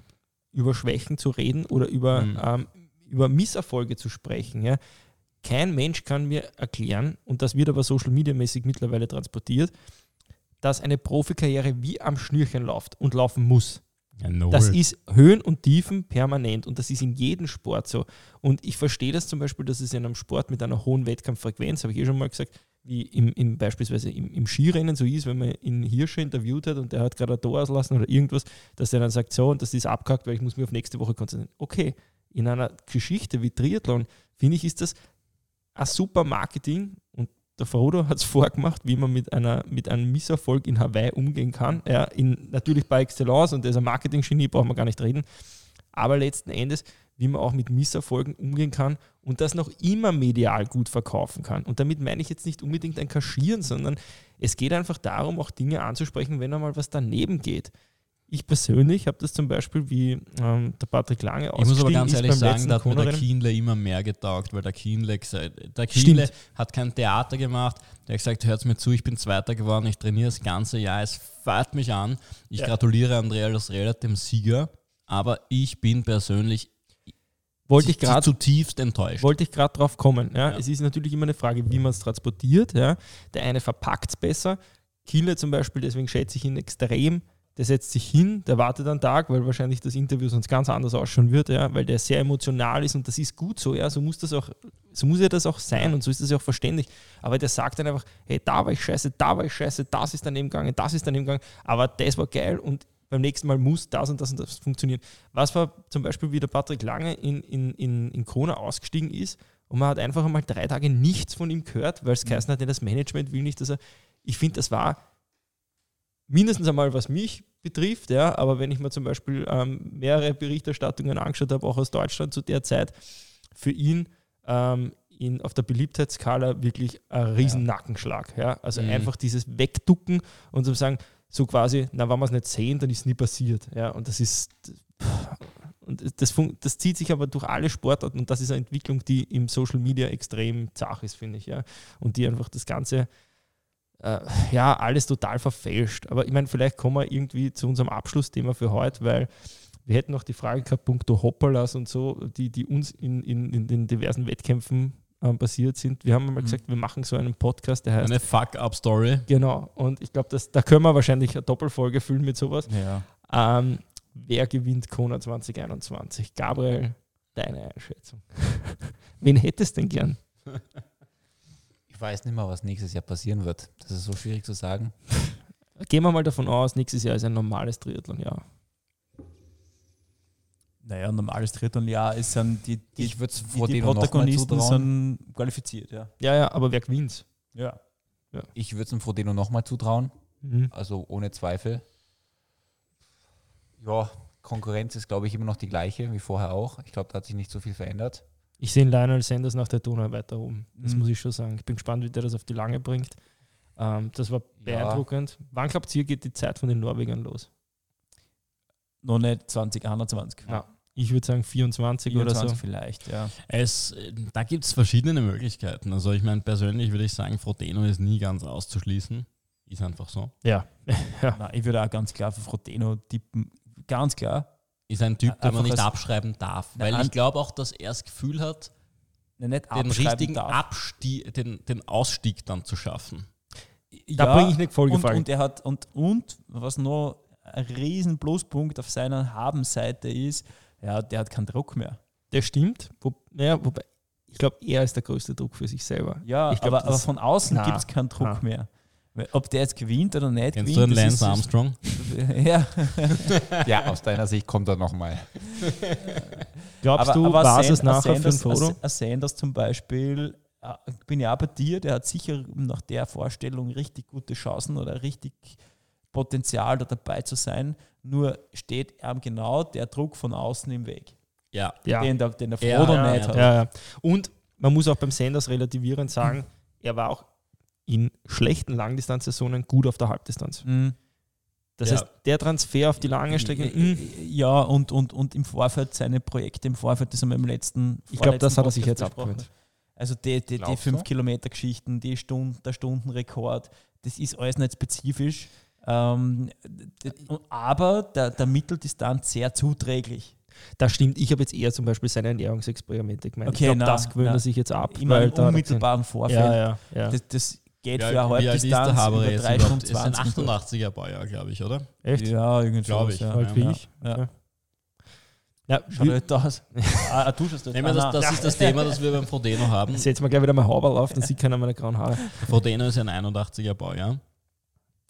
über Schwächen zu reden oder über, mhm. ähm, über Misserfolge zu sprechen. Ja. Kein Mensch kann mir erklären, und das wird aber social media mäßig mittlerweile transportiert, dass eine Profikarriere wie am Schnürchen läuft und laufen muss. Ja, no das ist Höhen und Tiefen permanent und das ist in jedem Sport so. Und ich verstehe das zum Beispiel, dass es in einem Sport mit einer hohen Wettkampffrequenz, habe ich eh schon mal gesagt, wie im, im beispielsweise im, im, Skirennen so ist, wenn man ihn Hirsche interviewt hat und der hat gerade ein Tor auslassen oder irgendwas, dass er dann sagt, so, und das ist abgehakt, weil ich muss mich auf nächste Woche konzentrieren. Okay, in einer Geschichte wie Triathlon, finde ich, ist das ein super Marketing und der Frodo hat es vorgemacht, wie man mit, einer, mit einem Misserfolg in Hawaii umgehen kann. Ja, in, natürlich bei Excellence und dieser Marketing-Genie brauchen wir gar nicht reden. Aber letzten Endes, wie man auch mit Misserfolgen umgehen kann und das noch immer medial gut verkaufen kann. Und damit meine ich jetzt nicht unbedingt ein Kaschieren, sondern es geht einfach darum, auch Dinge anzusprechen, wenn einmal was daneben geht. Ich persönlich habe das zum Beispiel, wie ähm, der Patrick Lange Ich muss aber ganz ehrlich sagen, da hat mir der Kienle immer mehr getaugt, weil der Kienle, der Kienle hat kein Theater gemacht, der hat gesagt, hört mir zu, ich bin Zweiter geworden, ich trainiere das ganze Jahr, es feiert mich an. Ich ja. gratuliere Andreas Relat, dem Sieger, aber ich bin persönlich wollte ich gerade zutiefst enttäuscht. Wollte ich gerade drauf kommen. Ja. ja. Es ist natürlich immer eine Frage, wie man es transportiert. Ja. Der eine verpackt es besser. Kienle zum Beispiel, deswegen schätze ich ihn extrem der setzt sich hin, der wartet einen Tag, weil wahrscheinlich das Interview sonst ganz anders ausschauen wird, ja, weil der sehr emotional ist und das ist gut so, ja, so muss das auch, so muss ja das auch sein und so ist das ja auch verständlich. Aber der sagt dann einfach, hey, da war ich scheiße, da war ich scheiße, das ist daneben gegangen, das ist daneben gegangen, aber das war geil und beim nächsten Mal muss das und das und das funktionieren. Was war zum Beispiel, wie der Patrick Lange in, in, in, in Krona ausgestiegen ist und man hat einfach einmal drei Tage nichts von ihm gehört, weil es mhm. geheißen hat, das Management will nicht, dass er, ich finde, das war mindestens einmal, was mich betrifft, ja, aber wenn ich mir zum Beispiel ähm, mehrere Berichterstattungen angeschaut habe, auch aus Deutschland zu der Zeit, für ihn ähm, in, auf der Beliebtheitsskala wirklich ein riesen ja. Nackenschlag. Ja? Also mhm. einfach dieses Wegducken und zu sagen, so quasi, na, wenn wir es nicht sehen, dann ist es nie passiert. Ja? Und das ist, und das, das zieht sich aber durch alle Sportarten und das ist eine Entwicklung, die im Social Media extrem zach ist, finde ich. Ja? Und die einfach das Ganze äh, ja, alles total verfälscht. Aber ich meine, vielleicht kommen wir irgendwie zu unserem Abschlussthema für heute, weil wir hätten noch die Frage gehabt, punkto Hopperlas und so, die, die uns in, in, in den diversen Wettkämpfen äh, passiert sind. Wir haben mal mhm. gesagt, wir machen so einen Podcast, der heißt. Eine Fuck-Up-Story. Genau. Und ich glaube, da können wir wahrscheinlich eine Doppelfolge füllen mit sowas. Ja. Ähm, wer gewinnt Kona 2021? Gabriel, deine Einschätzung. Wen hättest du denn gern? Ich weiß nicht mehr, was nächstes Jahr passieren wird. Das ist so schwierig zu sagen. Gehen wir mal davon aus, nächstes Jahr ist ein normales Triathlon-Jahr. Naja, ein normales Triathlon-Jahr ist dann die, die, ich die, vor die, die Protagonisten sind qualifiziert, ja. Ja, ja, aber wer gewinnt? Ja. ja. Ich würde es dem Frodeno nochmal zutrauen. Mhm. Also ohne Zweifel. Ja, Konkurrenz ist, glaube ich, immer noch die gleiche wie vorher auch. Ich glaube, da hat sich nicht so viel verändert. Ich sehe Lionel Sanders nach der Donau weiter oben. Das mhm. muss ich schon sagen. Ich bin gespannt, wie der das auf die Lange bringt. Ähm, das war beeindruckend. Ja. Wann glaubt ihr, geht die Zeit von den Norwegern los? Noch nicht 2021. Ja. Ich würde sagen 24, 24 oder so. vielleicht, ja. Es, da gibt es verschiedene Möglichkeiten. Also ich meine, persönlich würde ich sagen, Frodeno ist nie ganz auszuschließen. Ist einfach so. Ja. ja. Nein, ich würde auch ganz klar für Frodeno tippen. Ganz klar ist ein Typ, den man nicht abschreiben darf. Weil ich glaube auch, dass er das Gefühl hat, den richtigen Abstieg, den, den Ausstieg dann zu schaffen. Da ja, bringe ich nicht voll und, und, er hat und, und was noch ein riesen Pluspunkt auf seiner Habenseite ist, ja, der hat keinen Druck mehr. Der stimmt, wo, naja, wobei ich glaube, er ist der größte Druck für sich selber. Ja, glaub, aber, aber, von außen gibt es keinen Druck na. mehr. Ob der jetzt gewinnt oder nicht Kennst gewinnt. du einen Lance Armstrong? ja. ja, aus deiner Sicht kommt er nochmal. Glaubst aber, du, war es nachher für ein Foto? Sanders zum Beispiel, äh, bin ja auch bei dir, der hat sicher nach der Vorstellung richtig gute Chancen oder richtig Potenzial, da dabei zu sein. Nur steht ihm genau der Druck von außen im Weg. Ja. ja. Den, der, den der Frodo ja, nicht ja, hat. Ja, Und man muss auch beim Sanders relativierend sagen, er war auch in schlechten Langdistanzsaisonen gut auf der Halbdistanz. Mhm. Das ja. heißt, der Transfer auf die lange Strecke. Mh. Ja, und, und, und im Vorfeld seine Projekte, im Vorfeld, das haben wir im letzten. Ich glaube, das hat er sich jetzt abgehört. Also die, die, die 5-Kilometer-Geschichten, die Stunde, der Stundenrekord, das ist alles nicht spezifisch. Ähm, aber der, der Mitteldistanz sehr zuträglich. Das stimmt. Ich habe jetzt eher zum Beispiel seine Ernährungsexperimente gemeint. Okay, ich glaube, das gewöhnt er sich jetzt ab. Immer im unmittelbaren Vorfeld. Ja, ja, ja. Das, das geht ja, für eine Halbdistanz über 3 Stunden 20. ist ein 88er Baujahr, glaube ich, oder? Echt? Ja, irgendwie glaube ich. Ja. Halt wie ich. Ja. Ja, schaut nicht aus. ah, du schaust nicht. Das, das ist das Thema, das wir beim Frodeno haben. Setzen wir gleich wieder mal Haberl auf, dann sieht keiner meine grauen Haare. Frodeno ist ein 81er Baujahr.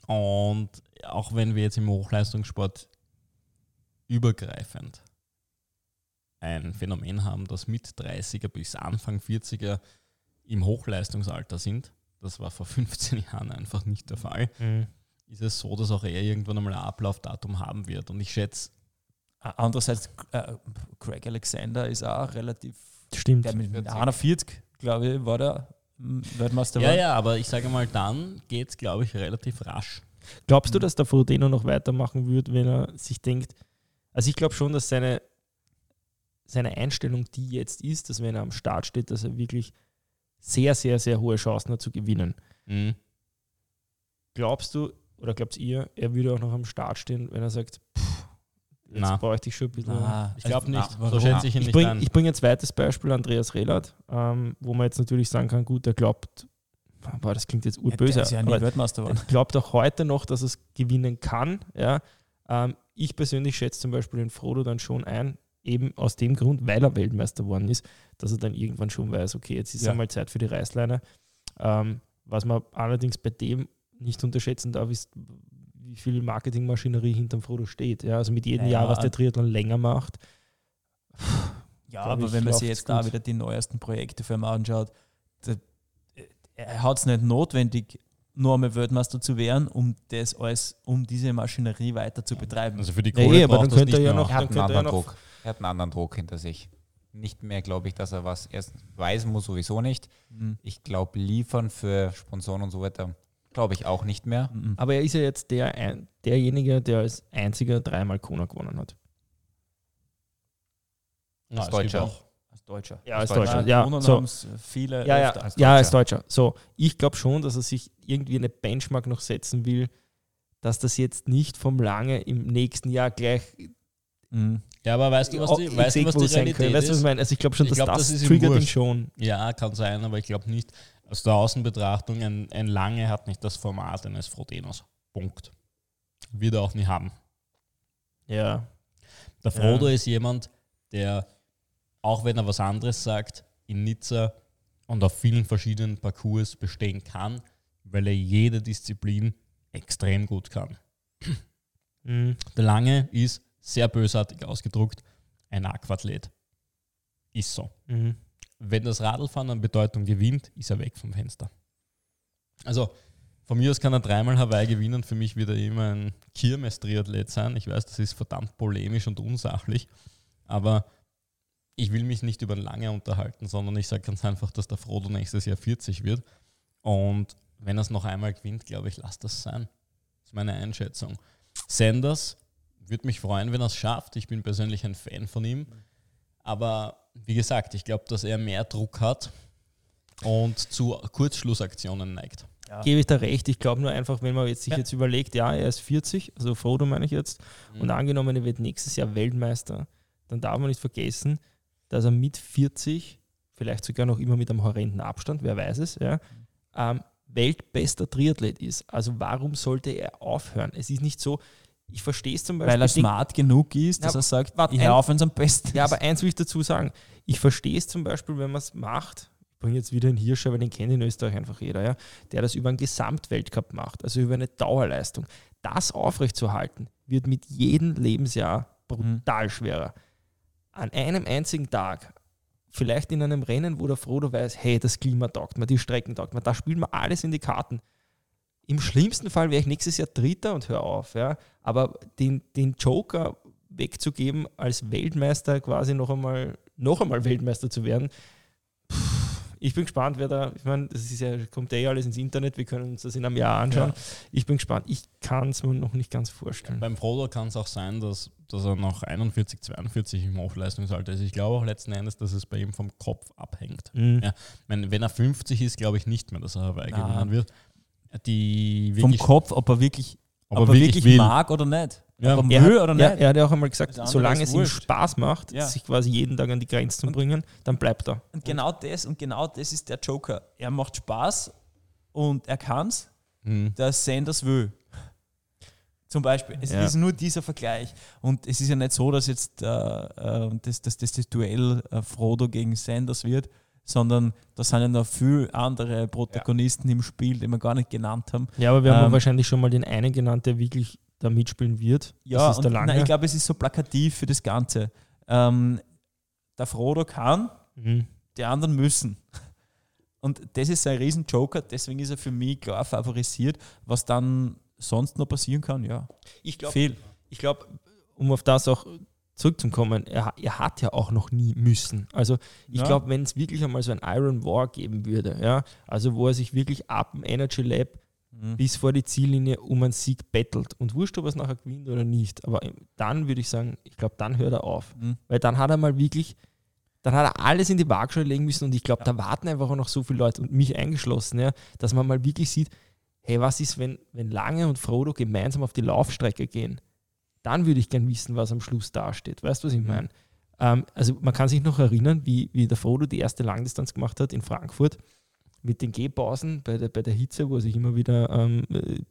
Und auch wenn wir jetzt im Hochleistungssport übergreifend ein Phänomen haben, dass mit 30er bis Anfang 40er im Hochleistungsalter sind, das war vor 15 Jahren einfach nicht der Fall, mhm. ist es so, dass auch er irgendwann einmal ein Ablaufdatum haben wird. Und ich schätze, Andererseits, äh, Craig Alexander ist auch relativ. Stimmt. Der mit, mit 41, glaube ich, war der Weltmeister. Ja, war. ja, aber ich sage mal, dann geht es, glaube ich, relativ rasch. Glaubst du, dass der Frodeno noch weitermachen wird, wenn er sich denkt, also ich glaube schon, dass seine, seine Einstellung, die jetzt ist, dass wenn er am Start steht, dass er wirklich sehr, sehr, sehr hohe Chancen hat zu gewinnen. Mhm. Glaubst du, oder glaubt ihr, er würde auch noch am Start stehen, wenn er sagt, pff, jetzt na. bräuchte ich schon ein bisschen. Na, ich glaube nicht. Na, so schätze ich ihn ich nicht Ich bringe ein zweites Beispiel, Andreas Rehlert, ähm, wo man jetzt natürlich sagen kann, gut, er glaubt, boah, das klingt jetzt urböse, ja, ja Weltmeister er glaubt auch heute noch, dass es gewinnen kann. Ja. Ähm, ich persönlich schätze zum Beispiel den Frodo dann schon ein, eben aus dem Grund, weil er Weltmeister geworden ist, dass er dann irgendwann schon weiß, okay, jetzt ist ja. einmal Zeit für die Reißleine. Ähm, was man allerdings bei dem nicht unterschätzen darf, ist, wie viel Marketingmaschinerie hinterm Frodo steht. Ja, also mit jedem ja, Jahr, was der Triathlon länger macht. Ja, aber wenn man sich jetzt da wieder die neuesten Projekte für ihn anschaut, der, er hat es nicht notwendig, nur einmal Weltmeister zu werden, um das alles, um diese Maschinerie weiter zu betreiben. Also für die Kohle ja, aber dann könnte er ja noch, er hat, einen anderen Druck. Er hat einen anderen Druck hinter sich. Nicht mehr, glaube ich, dass er was erst weisen muss, sowieso nicht. Mhm. Ich glaube, liefern für Sponsoren und so weiter Glaube ich auch nicht mehr. Mhm. Aber er ist ja jetzt der, derjenige, der als einziger dreimal Kona gewonnen hat. Ja, als Deutscher. Auch. Als Deutscher. Ja, als, als Deutscher. Deutscher. Ja, so. viele ja, ja, als Deutscher. Ja, als Deutscher. So, ich glaube schon, dass er sich irgendwie eine Benchmark noch setzen will, dass das jetzt nicht vom Lange im nächsten Jahr gleich Mhm. Ja, aber weißt du, was die, weißt du, was die Realität weißt, ist? Was ich, meine? Also ich glaube schon, dass glaub, das, das triggert ihn schon. Ja, kann sein, aber ich glaube nicht, aus der Außenbetrachtung, ein, ein Lange hat nicht das Format eines Frodenos. Punkt. Wird er auch nie haben. Ja. Der Frodo ja. ist jemand, der, auch wenn er was anderes sagt, in Nizza und auf vielen verschiedenen Parcours bestehen kann, weil er jede Disziplin extrem gut kann. Mhm. Der Lange ist, sehr bösartig ausgedruckt, ein Aquathlet. Ist so. Mhm wenn das Radlfahren an Bedeutung gewinnt, ist er weg vom Fenster. Also von mir aus kann er dreimal Hawaii gewinnen. Für mich wird er immer ein Kirmes-Triathlet sein. Ich weiß, das ist verdammt polemisch und unsachlich, aber ich will mich nicht über lange unterhalten, sondern ich sage ganz einfach, dass der Frodo nächstes Jahr 40 wird. Und wenn er es noch einmal gewinnt, glaube ich, lass das sein. Das ist meine Einschätzung. Sanders würde mich freuen, wenn er es schafft. Ich bin persönlich ein Fan von ihm. Aber wie gesagt, ich glaube, dass er mehr Druck hat und zu Kurzschlussaktionen neigt. Ja. Gebe ich da recht. Ich glaube nur einfach, wenn man jetzt sich ja. jetzt überlegt, ja, er ist 40, also Frodo meine ich jetzt, mhm. und angenommen, er wird nächstes Jahr Weltmeister, dann darf man nicht vergessen, dass er mit 40, vielleicht sogar noch immer mit einem horrenden Abstand, wer weiß es, ja, ähm, weltbester Triathlet ist. Also warum sollte er aufhören? Es ist nicht so, ich verstehe es zum Beispiel. Weil er smart genug ist, dass ja, er sagt, wart, ich höre auf, wenn es am besten Ja, aber eins will ich dazu sagen. Ich verstehe es zum Beispiel, wenn man es macht, ich bringe jetzt wieder einen Hirscher, weil den kennt in Österreich einfach jeder, ja, der das über einen Gesamtweltcup macht, also über eine Dauerleistung. Das aufrechtzuerhalten, wird mit jedem Lebensjahr brutal mhm. schwerer. An einem einzigen Tag, vielleicht in einem Rennen, wo der Frodo weiß, hey, das Klima taugt mir, die Strecken taugt mir, da spielt man alles in die Karten im schlimmsten Fall wäre ich nächstes Jahr Dritter und hör auf. Ja. Aber den, den Joker wegzugeben, als Weltmeister quasi noch einmal, noch einmal Weltmeister zu werden, ich bin gespannt, wer da, ich meine, das ist ja, kommt ja eh alles ins Internet, wir können uns das in einem Jahr anschauen. Ja. Ich bin gespannt. Ich kann es mir noch nicht ganz vorstellen. Beim Frodo kann es auch sein, dass, dass er noch 41, 42 im Hochleistungsalter ist. Ich glaube auch letzten Endes, dass es bei ihm vom Kopf abhängt. Mhm. Ja, wenn, wenn er 50 ist, glaube ich nicht mehr, dass er gewinnen wird die Vom Kopf, ob er wirklich, ob, ob er wirklich, wirklich mag oder nicht. Ja. Ob er, er will oder nicht. Ja, er hat ja auch einmal gesagt, solange es ihm Spaß macht, ja. sich quasi jeden Tag an die Grenzen zu bringen, dann bleibt er. Und genau das, und genau das ist der Joker. Er macht Spaß und er kann es, mhm. der Sanders will. Zum Beispiel. Es ja. ist nur dieser Vergleich. Und es ist ja nicht so, dass jetzt äh, äh das, das, das, das Duell äh, Frodo gegen Sanders wird, sondern da sind ja noch viele andere Protagonisten ja. im Spiel, die wir gar nicht genannt haben. Ja, aber wir ähm, haben wahrscheinlich schon mal den einen genannt, der wirklich da mitspielen wird. Ja, das ist der Lange. Nein, ich glaube, es ist so plakativ für das Ganze. Ähm, der Frodo kann, mhm. die anderen müssen. Und das ist ein riesen Joker, deswegen ist er für mich klar favorisiert. Was dann sonst noch passieren kann, ja. Ich glaube, ich glaube, um auf das auch zurückzukommen, er, er hat ja auch noch nie müssen. Also ich Ja. glaube, wenn es wirklich einmal so ein Iron War geben würde, ja, also wo er sich wirklich ab dem Energy Lab Mhm. bis vor die Ziellinie um einen Sieg bettelt und wurscht, ob er es nachher gewinnt oder nicht, aber dann würde ich sagen, ich glaube, dann hört er auf. Mhm. Weil dann hat er mal wirklich, dann hat er alles in die Waagschale legen müssen und ich glaube, da warten einfach auch noch so viele Leute und mich eingeschlossen, ja, dass man mal wirklich sieht, hey, was ist, wenn, wenn Lange und Frodo gemeinsam auf die Laufstrecke gehen? Dann würde ich gern wissen, was am Schluss dasteht. Weißt du, was ich Mhm. meine? Ähm, also man kann sich noch erinnern, wie, wie der Frodo die erste Langdistanz gemacht hat in Frankfurt mit den Gehpausen bei der, bei der Hitze, wo er sich immer wieder ähm,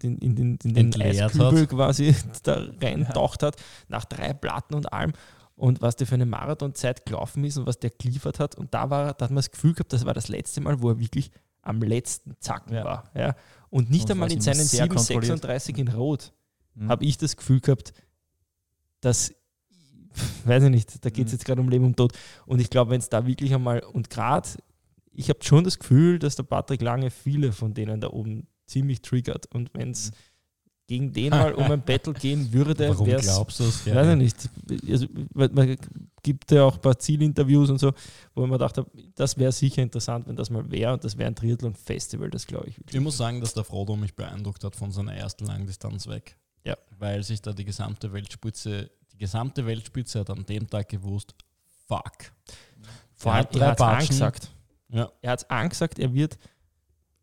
in, in, den- in den Eiskübel hat. quasi da reintaucht hat, nach drei Platten und allem und was der für eine Marathonzeit gelaufen ist und was der geliefert hat. Und da, war, da hat man das Gefühl gehabt, das war das letzte Mal, wo er wirklich am letzten Zacken Ja. war. Ja. Und nicht Und einmal in seinen sehr kontrolliert. 736 in Rot Mhm. habe ich das Gefühl gehabt, dass, weiß ich nicht, da geht es Mhm. jetzt gerade um Leben und Tod. Und ich glaube, wenn es da wirklich einmal, und gerade, ich habe schon das Gefühl, dass der Patrick Lange viele von denen da oben ziemlich triggert. Und wenn es Mhm. gegen den mal um ein Battle gehen würde, Warum wäre es glaubst du das? Weiß ich nicht. Also, man gibt ja auch ein paar Zielinterviews und so, wo gedacht habe, das wäre sicher interessant, wenn das mal wäre. Und das wäre ein Triathlon-Festival, das glaube ich. Ich muss sagen, dass der Frodo mich beeindruckt hat von seiner ersten Langdistanz weg. Ja. Weil sich da die gesamte Weltspitze, die gesamte Weltspitze hat an dem Tag gewusst, fuck. Vor Er allem, hat er hat angesagt. Ja. Er hat es angesagt, er wird,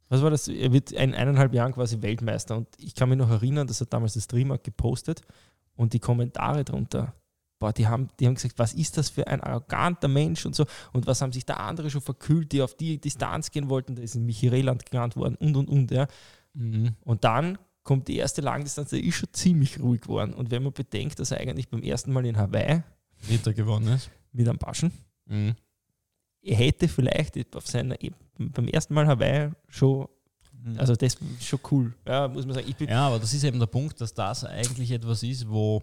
was war das? Er wird in eineinhalb Jahren quasi Weltmeister. Und ich kann mich noch erinnern, das hat damals der Streamer gepostet und die Kommentare drunter. Boah, die haben, die haben gesagt, was ist das für ein arroganter Mensch und so. Und was haben sich da andere schon verkühlt, die auf die Distanz gehen wollten. Da ist ein Michi Reland genannt worden und und und. Ja. Mhm. Und dann kommt die erste Langdistanz, der ist schon ziemlich ruhig geworden. Und wenn man bedenkt, dass er eigentlich beim ersten Mal in Hawaii Dritter gewonnen ist. mit einem Paschen, Mhm. er hätte vielleicht auf seiner, beim ersten Mal Hawaii schon, Mhm. also das ist schon cool. Ja, muss man sagen. Ich bin, Ja, aber das ist eben der Punkt, dass das eigentlich etwas ist, wo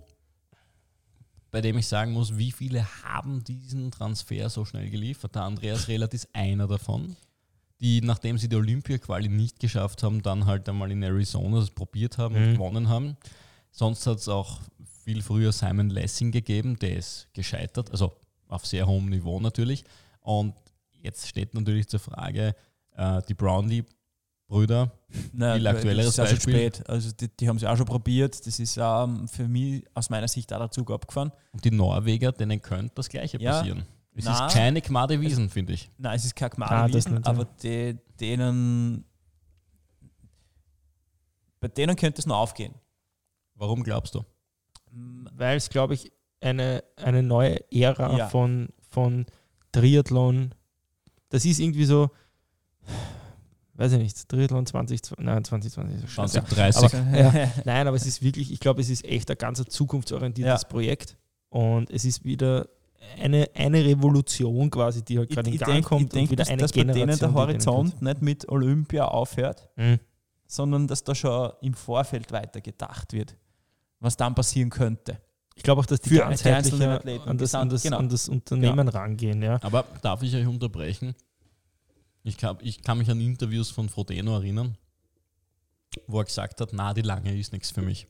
bei dem ich sagen muss, wie viele haben diesen Transfer so schnell geliefert? Der Andreas Rehlert ist einer davon, die, nachdem sie die Olympia-Quali nicht geschafft haben, dann halt einmal in Arizona das probiert haben und Mhm. gewonnen haben. Sonst hat es auch viel früher Simon Lessing gegeben, der ist gescheitert, also auf sehr hohem Niveau natürlich. Und jetzt steht natürlich zur Frage, äh, die Brownlee-Brüder, Nein, viel aktuelleres das ist auch schon Beispiel. spät. Also die, die haben es auch schon probiert. Das ist ähm, für mich aus meiner Sicht auch der Zug abgefahren. Und die Norweger, denen könnte das Gleiche Ja. passieren. Es Na. ist keine Gmade Wiesen, finde ich. Nein, es ist kein Ah, das Gmagelwiesen, nicht, ja. aber die, denen bei denen könnte es noch aufgehen. Warum glaubst du? weil es, glaube ich, eine, eine neue Ära Ja. von, von Triathlon, das ist irgendwie so, weiß ich nicht, Triathlon 20, nein, 2020 ist schon 2030. Aber- Ja. Nein, aber es ist wirklich, ich glaube, es ist echt ein ganz zukunftsorientiertes Ja. Projekt und es ist wieder eine, eine Revolution quasi, die halt gerade in Gang denke, kommt ich denk, und wieder dass, eine dass bei denen der Horizont nicht mit Olympia aufhört. Mhm. sondern dass da schon im Vorfeld weiter gedacht wird, was dann passieren könnte. Ich glaube auch, dass die Für ganzheitlich Athleten an das, an, das, genau. an das Unternehmen rangehen. Ja. Aber darf ich euch unterbrechen? Ich kann, ich kann mich an Interviews von Frodeno erinnern, wo er gesagt hat, na, die lange ist nichts für mich.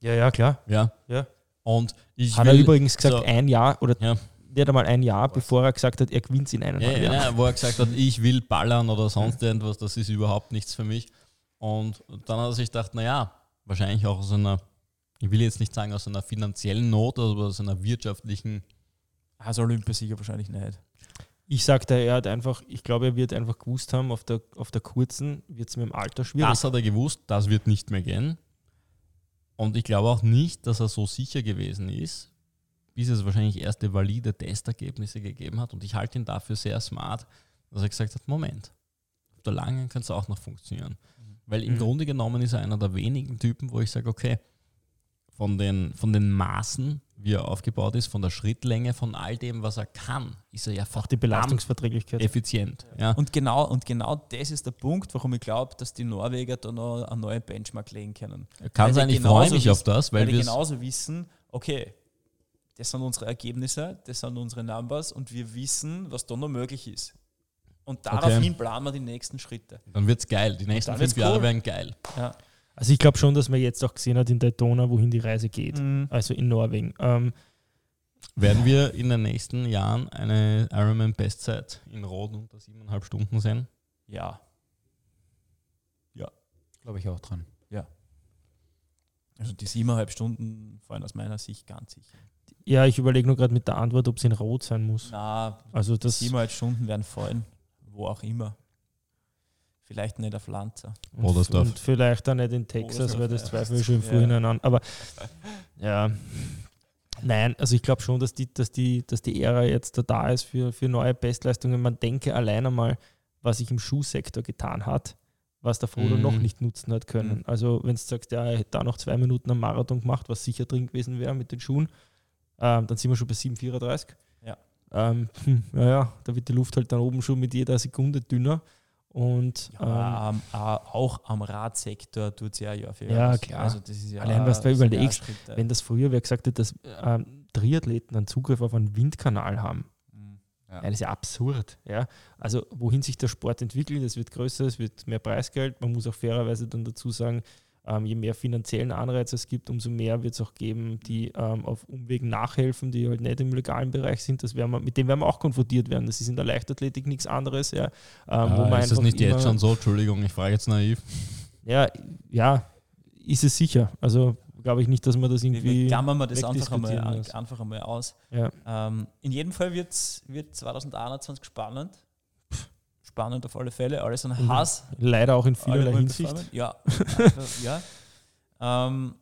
ja, ja, klar. Ja. Ja. Und ich Hat will, er übrigens gesagt, so- ein Jahr oder Ja. nicht einmal ein Jahr, bevor er gesagt hat, er gewinnt in einem Ja, ja, Jahr. ja, wo er gesagt hat, ich will ballern oder sonst irgendwas, das ist überhaupt nichts für mich. Und dann hat er sich gedacht, naja, wahrscheinlich auch aus einer, ich will jetzt nicht sagen aus einer finanziellen Not, aber aus einer wirtschaftlichen, Also Olympiasieger wahrscheinlich nicht. Ich sagte, er hat einfach, ich glaube, er wird einfach gewusst haben, auf der, auf der kurzen wird es mit dem Alter schwierig. das hat er gewusst, das wird nicht mehr gehen. Und ich glaube auch nicht, dass er so sicher gewesen ist, bis es wahrscheinlich erste valide Testergebnisse gegeben hat. Und ich halte ihn dafür sehr smart, dass er gesagt hat, Moment, auf der langen kann es auch noch funktionieren. Weil im Mhm. Grunde genommen ist er einer der wenigen Typen, wo ich sage, okay, von den, von den Maßen, wie er aufgebaut ist, von der Schrittlänge, von all dem, was er kann, ist er ja auch die Belastungsverträglichkeit. effizient. Ja. Und genau, und genau das ist der Punkt, warum ich glaube, dass die Norweger da noch einen neuen Benchmark legen können. Kann sein, ich freue mich auf das, Weil, weil die wir genauso wissen, okay, das sind unsere Ergebnisse, das sind unsere Numbers und wir wissen, was da noch möglich ist. Und daraufhin planen wir die nächsten Schritte. Dann wird's geil. Die nächsten fünf Jahre cool. werden geil. Ja. Also ich glaube schon, dass man jetzt auch gesehen hat in Daytona, wohin die Reise geht. Mhm. Also in Norwegen. Ähm, Werden wir in den nächsten Jahren eine Ironman Bestzeit in Rot unter siebeneinhalb Stunden sehen? Ja. Ja. Glaube ich auch dran. Ja. Also die siebeneinhalb Stunden fallen aus meiner Sicht ganz sicher. Ja, ich überlege nur gerade mit der Antwort, ob es in Rot sein muss. Na, also das siebeneinhalb Stunden werden fallen, wo auch immer. Vielleicht nicht auf Lanza. Und, und vielleicht auch nicht in Texas, weil das zweifel ich schon im Vorhinein an. Aber ja, nein, also ich glaube schon, dass die, dass, die, dass die Ära jetzt da ist für, für neue Bestleistungen. Man denke allein einmal, was sich im Schuhsektor getan hat, was der Frodo mhm. noch nicht nutzen hat können. Mhm. Also wenn du sagst, ja, er hätte da noch zwei Minuten am Marathon gemacht, was sicher drin gewesen wäre mit den Schuhen, ähm, dann sind wir schon bei 7,34. Ja. Ähm, hm, ja, da wird die Luft halt dann oben schon mit jeder Sekunde dünner. Und ja, ähm, äh, auch am Radsektor tut es ja Jahr für Jahr. Ja, klar. Also das ist ja Allein, was du überlegst, wenn das früher wer gesagt hätte, dass ähm, Triathleten einen Zugriff auf einen Windkanal haben. Mhm. Ja. ja. das ist ja absurd. Ja? Also, wohin sich der Sport entwickelt, es wird größer, es wird mehr Preisgeld. Man muss auch fairerweise dann dazu sagen, je mehr finanziellen Anreize es gibt, umso mehr wird es auch geben, die ähm, auf Umwegen nachhelfen, die halt nicht im legalen Bereich sind. Das werden wir, mit dem werden wir auch konfrontiert werden. Das ist in der Leichtathletik nichts anderes. Ja, ähm, ja, wo man ist das nicht jetzt schon so? Entschuldigung, ich frage jetzt naiv. Ja, ja, ist es sicher. Also glaube ich nicht, dass man das irgendwie. Klammern wir das einfach einmal, einfach einmal aus. Ja. Ähm, in jedem Fall wird 2021 spannend spannend auf alle Fälle. Alles an Hass. Leider auch in vielerlei Hinsicht. Ja, ja. Ähm,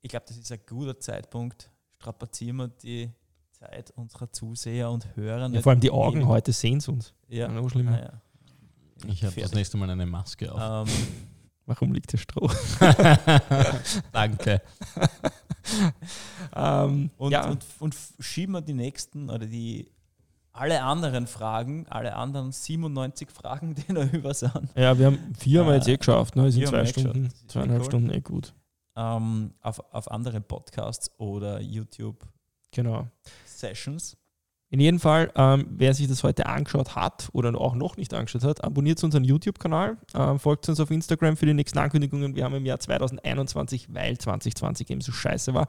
ich glaube, das ist ein guter Zeitpunkt. Strapazieren wir die Zeit unserer Zuseher und Hörer. Ja, vor allem die Augen geben. heute sehen es uns. Ja. Noch schlimmer. Ah, ja. Ich habe das nächste Mal eine Maske auf. Ähm, Warum liegt der Stroh? Danke. ähm, und, ja. und, und schieben wir die nächsten oder die alle anderen Fragen, alle anderen 97 Fragen, die noch über sind. Ja, wir haben vier haben wir jetzt eh geschafft, ne? Es sind zwei Stunden, zweieinhalb cool. Stunden eh gut. Ähm, auf, auf anderen Podcasts oder YouTube genau. Sessions. In jedem Fall, ähm, wer sich das heute angeschaut hat oder auch noch nicht angeschaut hat, abonniert unseren YouTube-Kanal, ähm, folgt uns auf Instagram für die nächsten Ankündigungen. Wir haben im Jahr 2021, weil 2020 eben so scheiße war,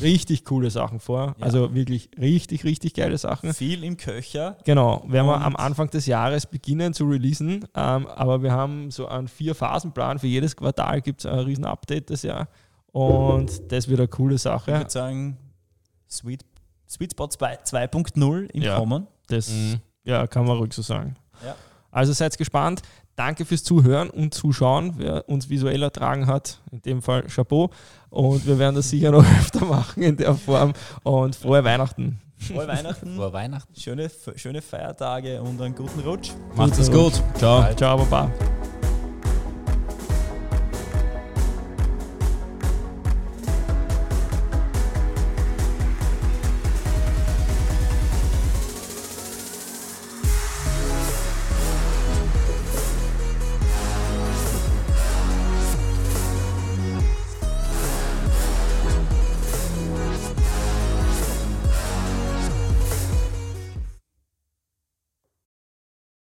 richtig coole Sachen vor. Ja. Also wirklich richtig, richtig geile Sachen. Viel im Köcher. Genau, werden wir am Anfang des Jahres beginnen zu releasen. Ähm, aber wir haben so einen Vier-Phasen-Plan. Für jedes Quartal gibt es ein riesen Update das Jahr. Und das wird eine coole Sache. Ich würde sagen, Sweet, Sweet Spot 2.0 im ja, Kommen. Das mhm. ja, kann man ruhig so sagen. Ja. Also seid gespannt. Danke fürs Zuhören und Zuschauen, wer uns visuell ertragen hat. In dem Fall Chapeau. Und wir werden das sicher noch öfter machen in der Form. Und frohe Weihnachten. Frohe Weihnachten. Frohe Weihnachten. Schöne, schöne Feiertage und einen guten Rutsch. Macht es gut. Ciao. Ciao, Baba.